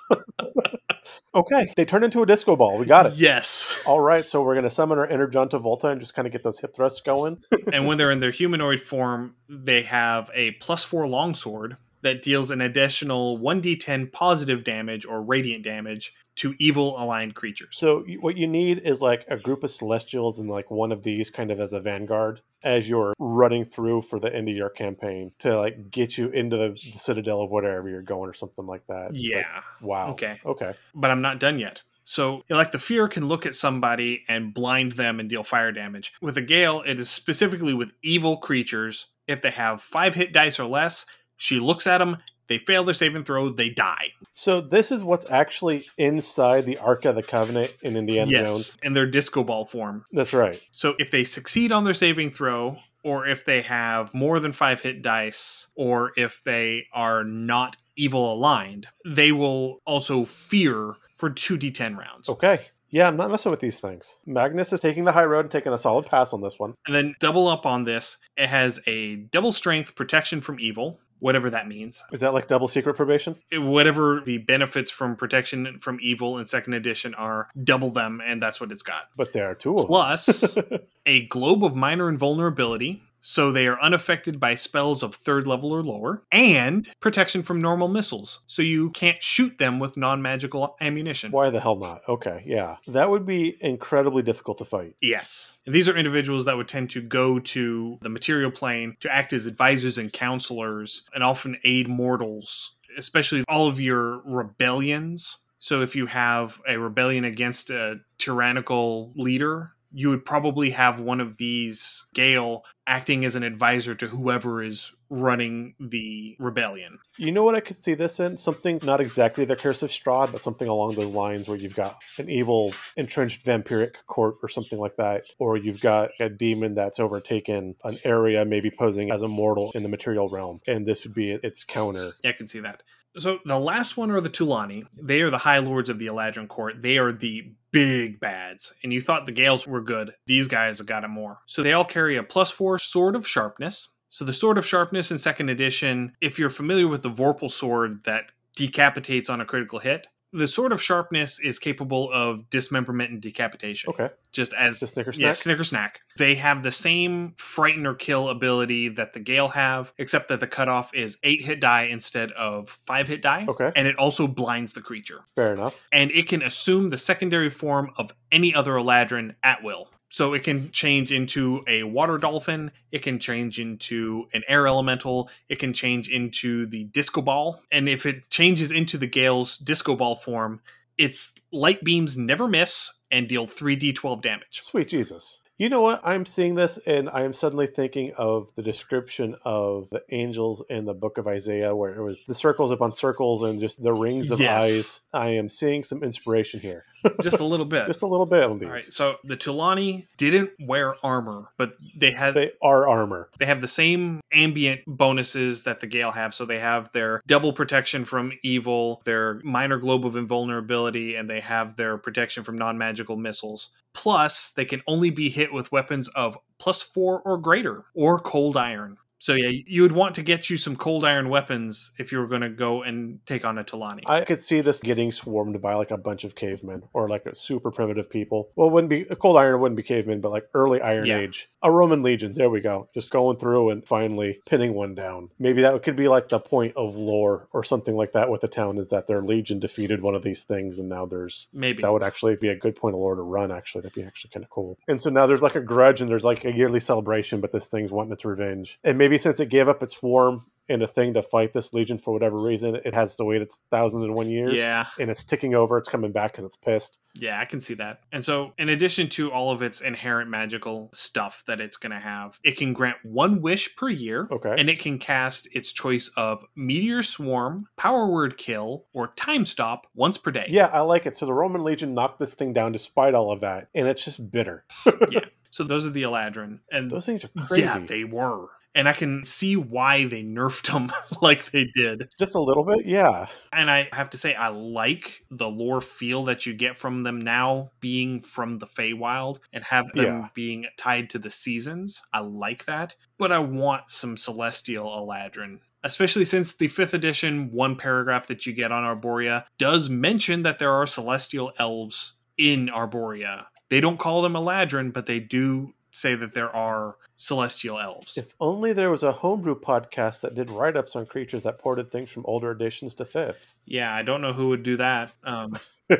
okay, they turn into a disco ball. We got it. Yes. All right, so we're going to summon our inner John Travolta and just kind of get those hip thrusts going. and when they're in their humanoid form, they have a plus four longsword that deals an additional 1d10 positive damage or radiant damage to evil aligned creatures. So what you need is like a group of celestials and like one of these kind of as a vanguard as you're running through for the end of your campaign to like get you into the, the citadel of whatever you're going or something like that. yeah. Like, wow. Okay. Okay. But I'm not done yet. So, like the firre can look at somebody and blind them and deal fire damage. With a gale, it is specifically with evil creatures. If they have five hit dice or less, she looks at them, they fail their saving throw, they die. So this is what's actually inside the Ark of the Covenant in Indiana yes, Jones. in their disco ball form. That's right. So if they succeed on their saving throw, or if they have more than five hit dice, or if they are not evil aligned, they will also fear for 2d10 rounds. Okay. Yeah, I'm not messing with these things. Magnus is taking the high road and taking a solid pass on this one. And then double up on this, it has a double strength protection from evil, whatever that means. Is that like double secret probation? It- whatever the benefits from protection from evil in second edition are, double them, and that's what it's got. But there are two of them. Plus, a globe of minor invulnerability, so they are unaffected by spells of third level or lower, and protection from normal missiles, so you can't shoot them with non magical ammunition. Why the hell not? Okay, yeah. That would be incredibly difficult to fight. Yes. And these are individuals that would tend to go to the material plane to act as advisors and counselors and often aid mortals, especially all of your rebellions. So if you have a rebellion against a tyrannical leader, you would probably have one of these Gale acting as an advisor to whoever is running the rebellion. You know what I could see this in? Something not exactly the Curse of Strahd, but something along those lines where you've got an evil, entrenched vampiric court or something like that. Or you've got a demon that's overtaken an area, maybe posing as a mortal in the material realm. And this would be its counter. Yeah, I can see that. So the last one are the Tulani. They are the High Lords of the Eladrin Court. They are the big bads. And you thought the Gales were good. These guys have got it more. So they all carry a plus four Sword of Sharpness. So the Sword of Sharpness in second edition, if you're familiar with the Vorpal sword that decapitates on a critical hit, the Sword of Sharpness is capable of dismemberment and decapitation Okay. just as The Snicker yeah, Snack? Snicker Snack. They have the same frighten or kill ability that the Gale have, except that the cutoff is eight hit die instead of five hit die. Okay. And it also blinds the creature. Fair enough. And it can assume the secondary form of any other Eladrin at will. So it can change into a water dolphin, it can change into an air elemental, it can change into the disco ball. And if it changes into the Gale's disco ball form, its light beams never miss and deal 3d12 damage. Sweet Jesus. You know what? I'm seeing this and I am suddenly thinking of the description of the angels in the book of Isaiah, where it was the circles upon circles and just the rings of Yes. eyes. I am seeing some inspiration here. Just a little bit. Just a little bit on these. All right, so the Tulani didn't wear armor, but they had They are armor. they have the same ambient bonuses that the Gale have. So they have their double protection from evil, their minor globe of invulnerability, and they have their protection from non magical missiles. Plus, they can only be hit with weapons of plus four or greater, or cold iron. So yeah, you would want to get you some cold iron weapons if you were going to go and take on a Tulani. I could see this getting swarmed by like a bunch of cavemen or like a super primitive people. Well, it wouldn't be a cold iron wouldn't be cavemen, but like early Iron Yeah. Age, a Roman legion. There we go. Just going through and finally pinning one down. Maybe that could be like the point of lore or something like that with the town is that their legion defeated one of these things, and now there's Maybe. that would actually be a good point of lore to run. Actually, that'd be actually kind of cool. And so now there's like a grudge and there's like a yearly celebration, but this thing's wanting its revenge. And maybe since it gave up its form and a thing to fight this legion for whatever reason, it has to wait its thousand and one years. Yeah. And it's ticking over. It's coming back because it's pissed. Yeah, I can see that. And so, in addition to all of its inherent magical stuff that it's going to have, it can grant one wish per year. Okay. And it can cast its choice of Meteor Swarm, Power Word Kill, or Time Stop once per day. yeah, I like it. So the Roman legion knocked this thing down despite all of that, and it's just bitter. Yeah. So those are the Eladrin. And Those things are crazy. yeah, they were. And I can see why they nerfed them like they did. just a little bit, yeah. And I have to say, I like the lore feel that you get from them now being from the Feywild and have them Yeah. being tied to the seasons. I like that. But I want some Celestial Eladrin. Especially since the fifth edition one paragraph that you get on Arborea does mention that there are celestial elves in Arborea. They don't call them Eladrin, but they do say that there are celestial elves. If only there was a homebrew podcast that did write ups on creatures that ported things from older editions to fifth. yeah, I don't know who would do that. Um,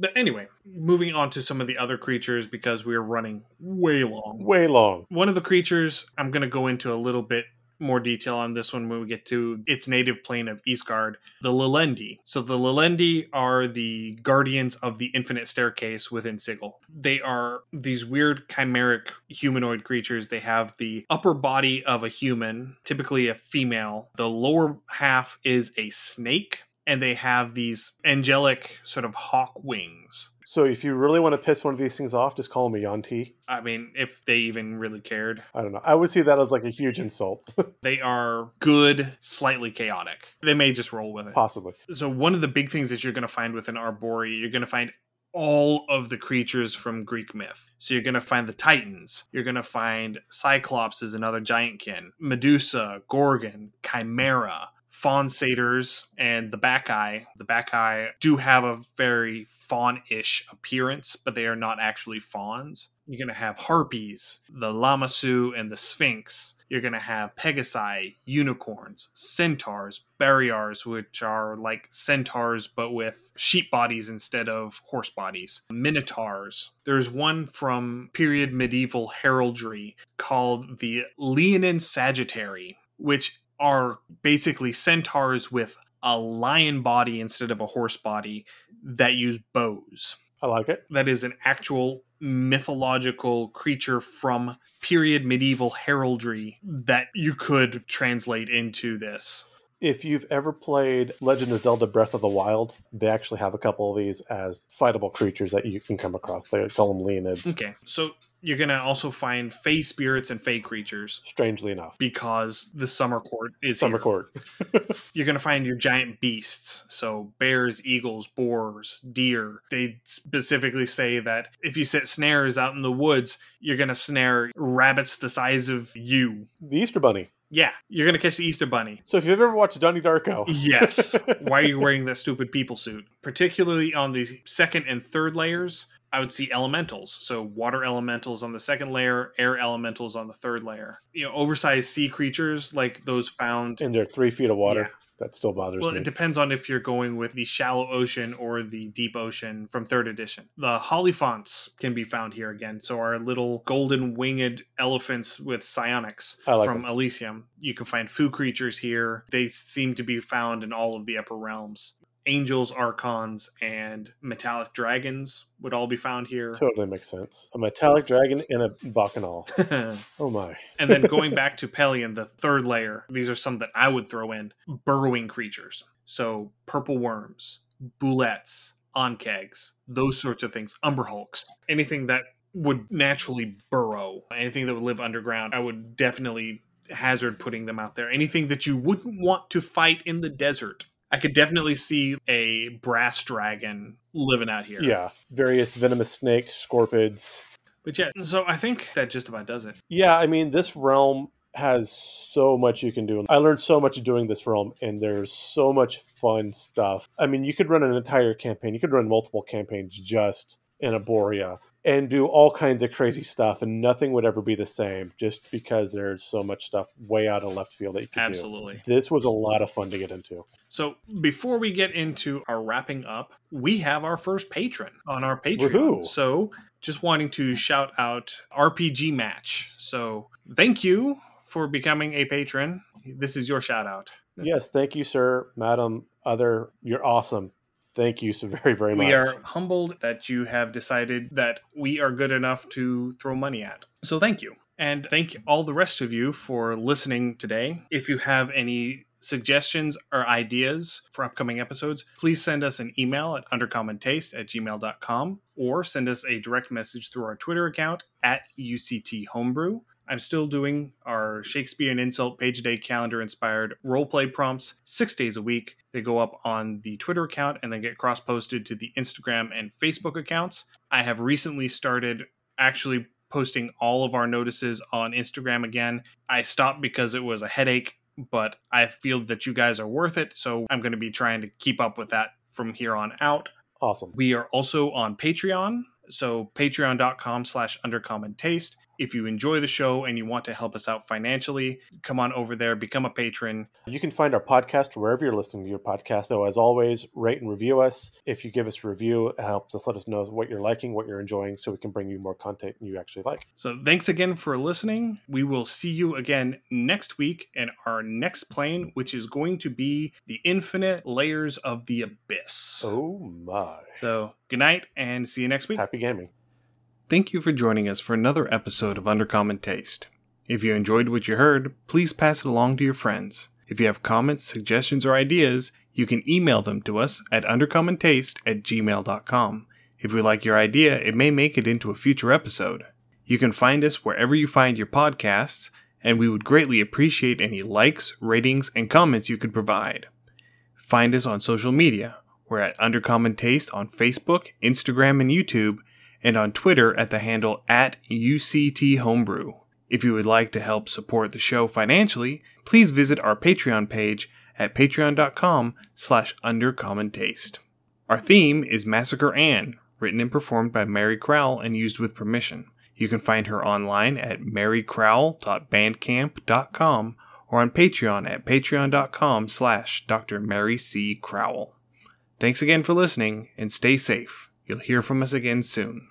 But anyway, moving on to some of the other creatures because we're running way long. Way long. One of the creatures, I'm going to go into a little bit more detail on this one when we get to its native plane of Ysgard, the Lilendi. So the Lilendi are the guardians of the infinite staircase within Sigil. They are these weird chimeric humanoid creatures. They have the upper body of a human, typically a female. The lower half is a snake. And they have these angelic sort of hawk wings. So if you really want to piss one of these things off, just call them a yuan-ti. I mean, if they even really cared. I don't know. I would see that as like a huge insult. They are good, slightly chaotic. They may just roll with it. Possibly. So, one of the big things that you're going to find within Arborea, you're going to find all of the creatures from Greek myth. So, you're going to find the Titans. You're going to find Cyclops is another giantkin, Medusa, Gorgon, Chimera, Faun Satyrs, and the Bacchae. The Bacchae do have a very faun-ish appearance, but they are not actually fauns. You're going to have harpies, the Lamassu, and the Sphinx. You're going to have Pegasi, unicorns, centaurs, barriers, which are like centaurs but with sheep bodies instead of horse bodies, minotaurs. There's one from period medieval heraldry called the Leonin Sagittary, which are basically centaurs with a lion body instead of a horse body that use bows I like it. that is an actual mythological creature from period medieval heraldry that you could translate into this. If you've ever played Legend of Zelda Breath of the Wild, they actually have a couple of these as fightable creatures that you can come across. They call them Leonids, Okay, so you're gonna also find fey spirits and fey creatures strangely enough. because the summer court is Summer here. Court. You're gonna find your giant beasts, so bears, eagles, boars, deer. They specifically say that if you set snares out in the woods, you're gonna snare rabbits the size of you. The Easter Bunny. Yeah, you're gonna catch the Easter bunny. So if you've ever watched Donnie Darko, Yes. Why are you wearing that stupid people suit? Particularly on the second and third layers, I would see elementals. So water elementals on the second layer, air elementals on the third layer. You know, oversized sea creatures like those found. and they're three feet of water, Yeah. that still bothers Well, me. Well, it depends on if you're going with the shallow ocean or the deep ocean from third edition. The Hollyphants can be found here again. So our little golden winged elephants with psionics like from Elysium. You can find foo creatures here. They seem to be found in all of the upper realms. Angels, archons, and metallic dragons would all be found here. Totally makes sense. A metallic dragon and a bacchanal. Oh my. and then going back to Pelion, the third layer, these are some that I would throw in burrowing creatures. So purple worms, bulettes, ankhegs, those sorts of things, umberhulks, anything that would naturally burrow, anything that would live underground, I would definitely hazard putting them out there. Anything that you wouldn't want to fight in the desert. I could definitely see a brass dragon living out here. Yeah. Various venomous snakes, scorpids. But yeah, so I think that just about does it. Yeah, I mean, this realm has so much you can do. I learned so much doing this realm, and there's so much fun stuff. I mean, you could run an entire campaign, you could run multiple campaigns just in Arborea and do all kinds of crazy stuff, and nothing would ever be the same just because there's so much stuff way out of left field that you can Absolutely. do. This was a lot of fun to get into. So before we get into our wrapping up, we have our first patron on our Patreon. Woohoo. So just wanting to shout out RPG Match. So thank you for becoming a patron. This is your shout out. Yes, thank you, sir, madam, other. You're awesome. Thank you so very, very much. We are humbled that you have decided that we are good enough to throw money at. So thank you. And thank all the rest of you for listening today. If you have any suggestions or ideas for upcoming episodes, please send us an email at undercommontaste at gmail.com or send us a direct message through our Twitter account at UCT Homebrew. I'm still doing our Shakespeare and Insult page a day calendar inspired roleplay prompts six days a week. They go up on the Twitter account and then get cross posted to the Instagram and Facebook accounts. I have recently started actually posting all of our notices on Instagram again. I stopped because it was a headache, but I feel that you guys are worth it. So I'm going to be trying to keep up with that from here on out. awesome. We are also on Patreon. So patreon.com slash undercommon taste. If you enjoy the show and you want to help us out financially, come on over there, become a patron. You can find our podcast wherever you're listening to your podcast. So, as always, rate and review us. If you give us a review, it helps us let us know what you're liking, what you're enjoying, so we can bring you more content you actually like. So thanks again for listening. We will see you again next week in our next plane, which is going to be the infinite layers of the abyss. Oh my. So good night and see you next week. Happy gaming. Thank you for joining us for another episode of Undercommon Taste. If you enjoyed what you heard, please pass it along to your friends. If you have comments, suggestions, or ideas, you can email them to us at undercommontaste at gmail.com. If we like your idea, it may make it into a future episode. You can find us wherever you find your podcasts, and we would greatly appreciate any likes, ratings, and comments you could provide. Find us on social media. We're at Undercommon Taste on Facebook, Instagram, and YouTube, and on Twitter at the handle at UCT Homebrew. If you would like to help support the show financially, please visit our Patreon page at patreon.com slash undercommontaste. Our theme is Massacre Anne, written and performed by Mary Crowell and used with permission. You can find her online at marycrowell.bandcamp.com or on Patreon at patreon.com slash Dr. Mary C. Crowell. Thanks again for listening and stay safe. You'll hear from us again soon.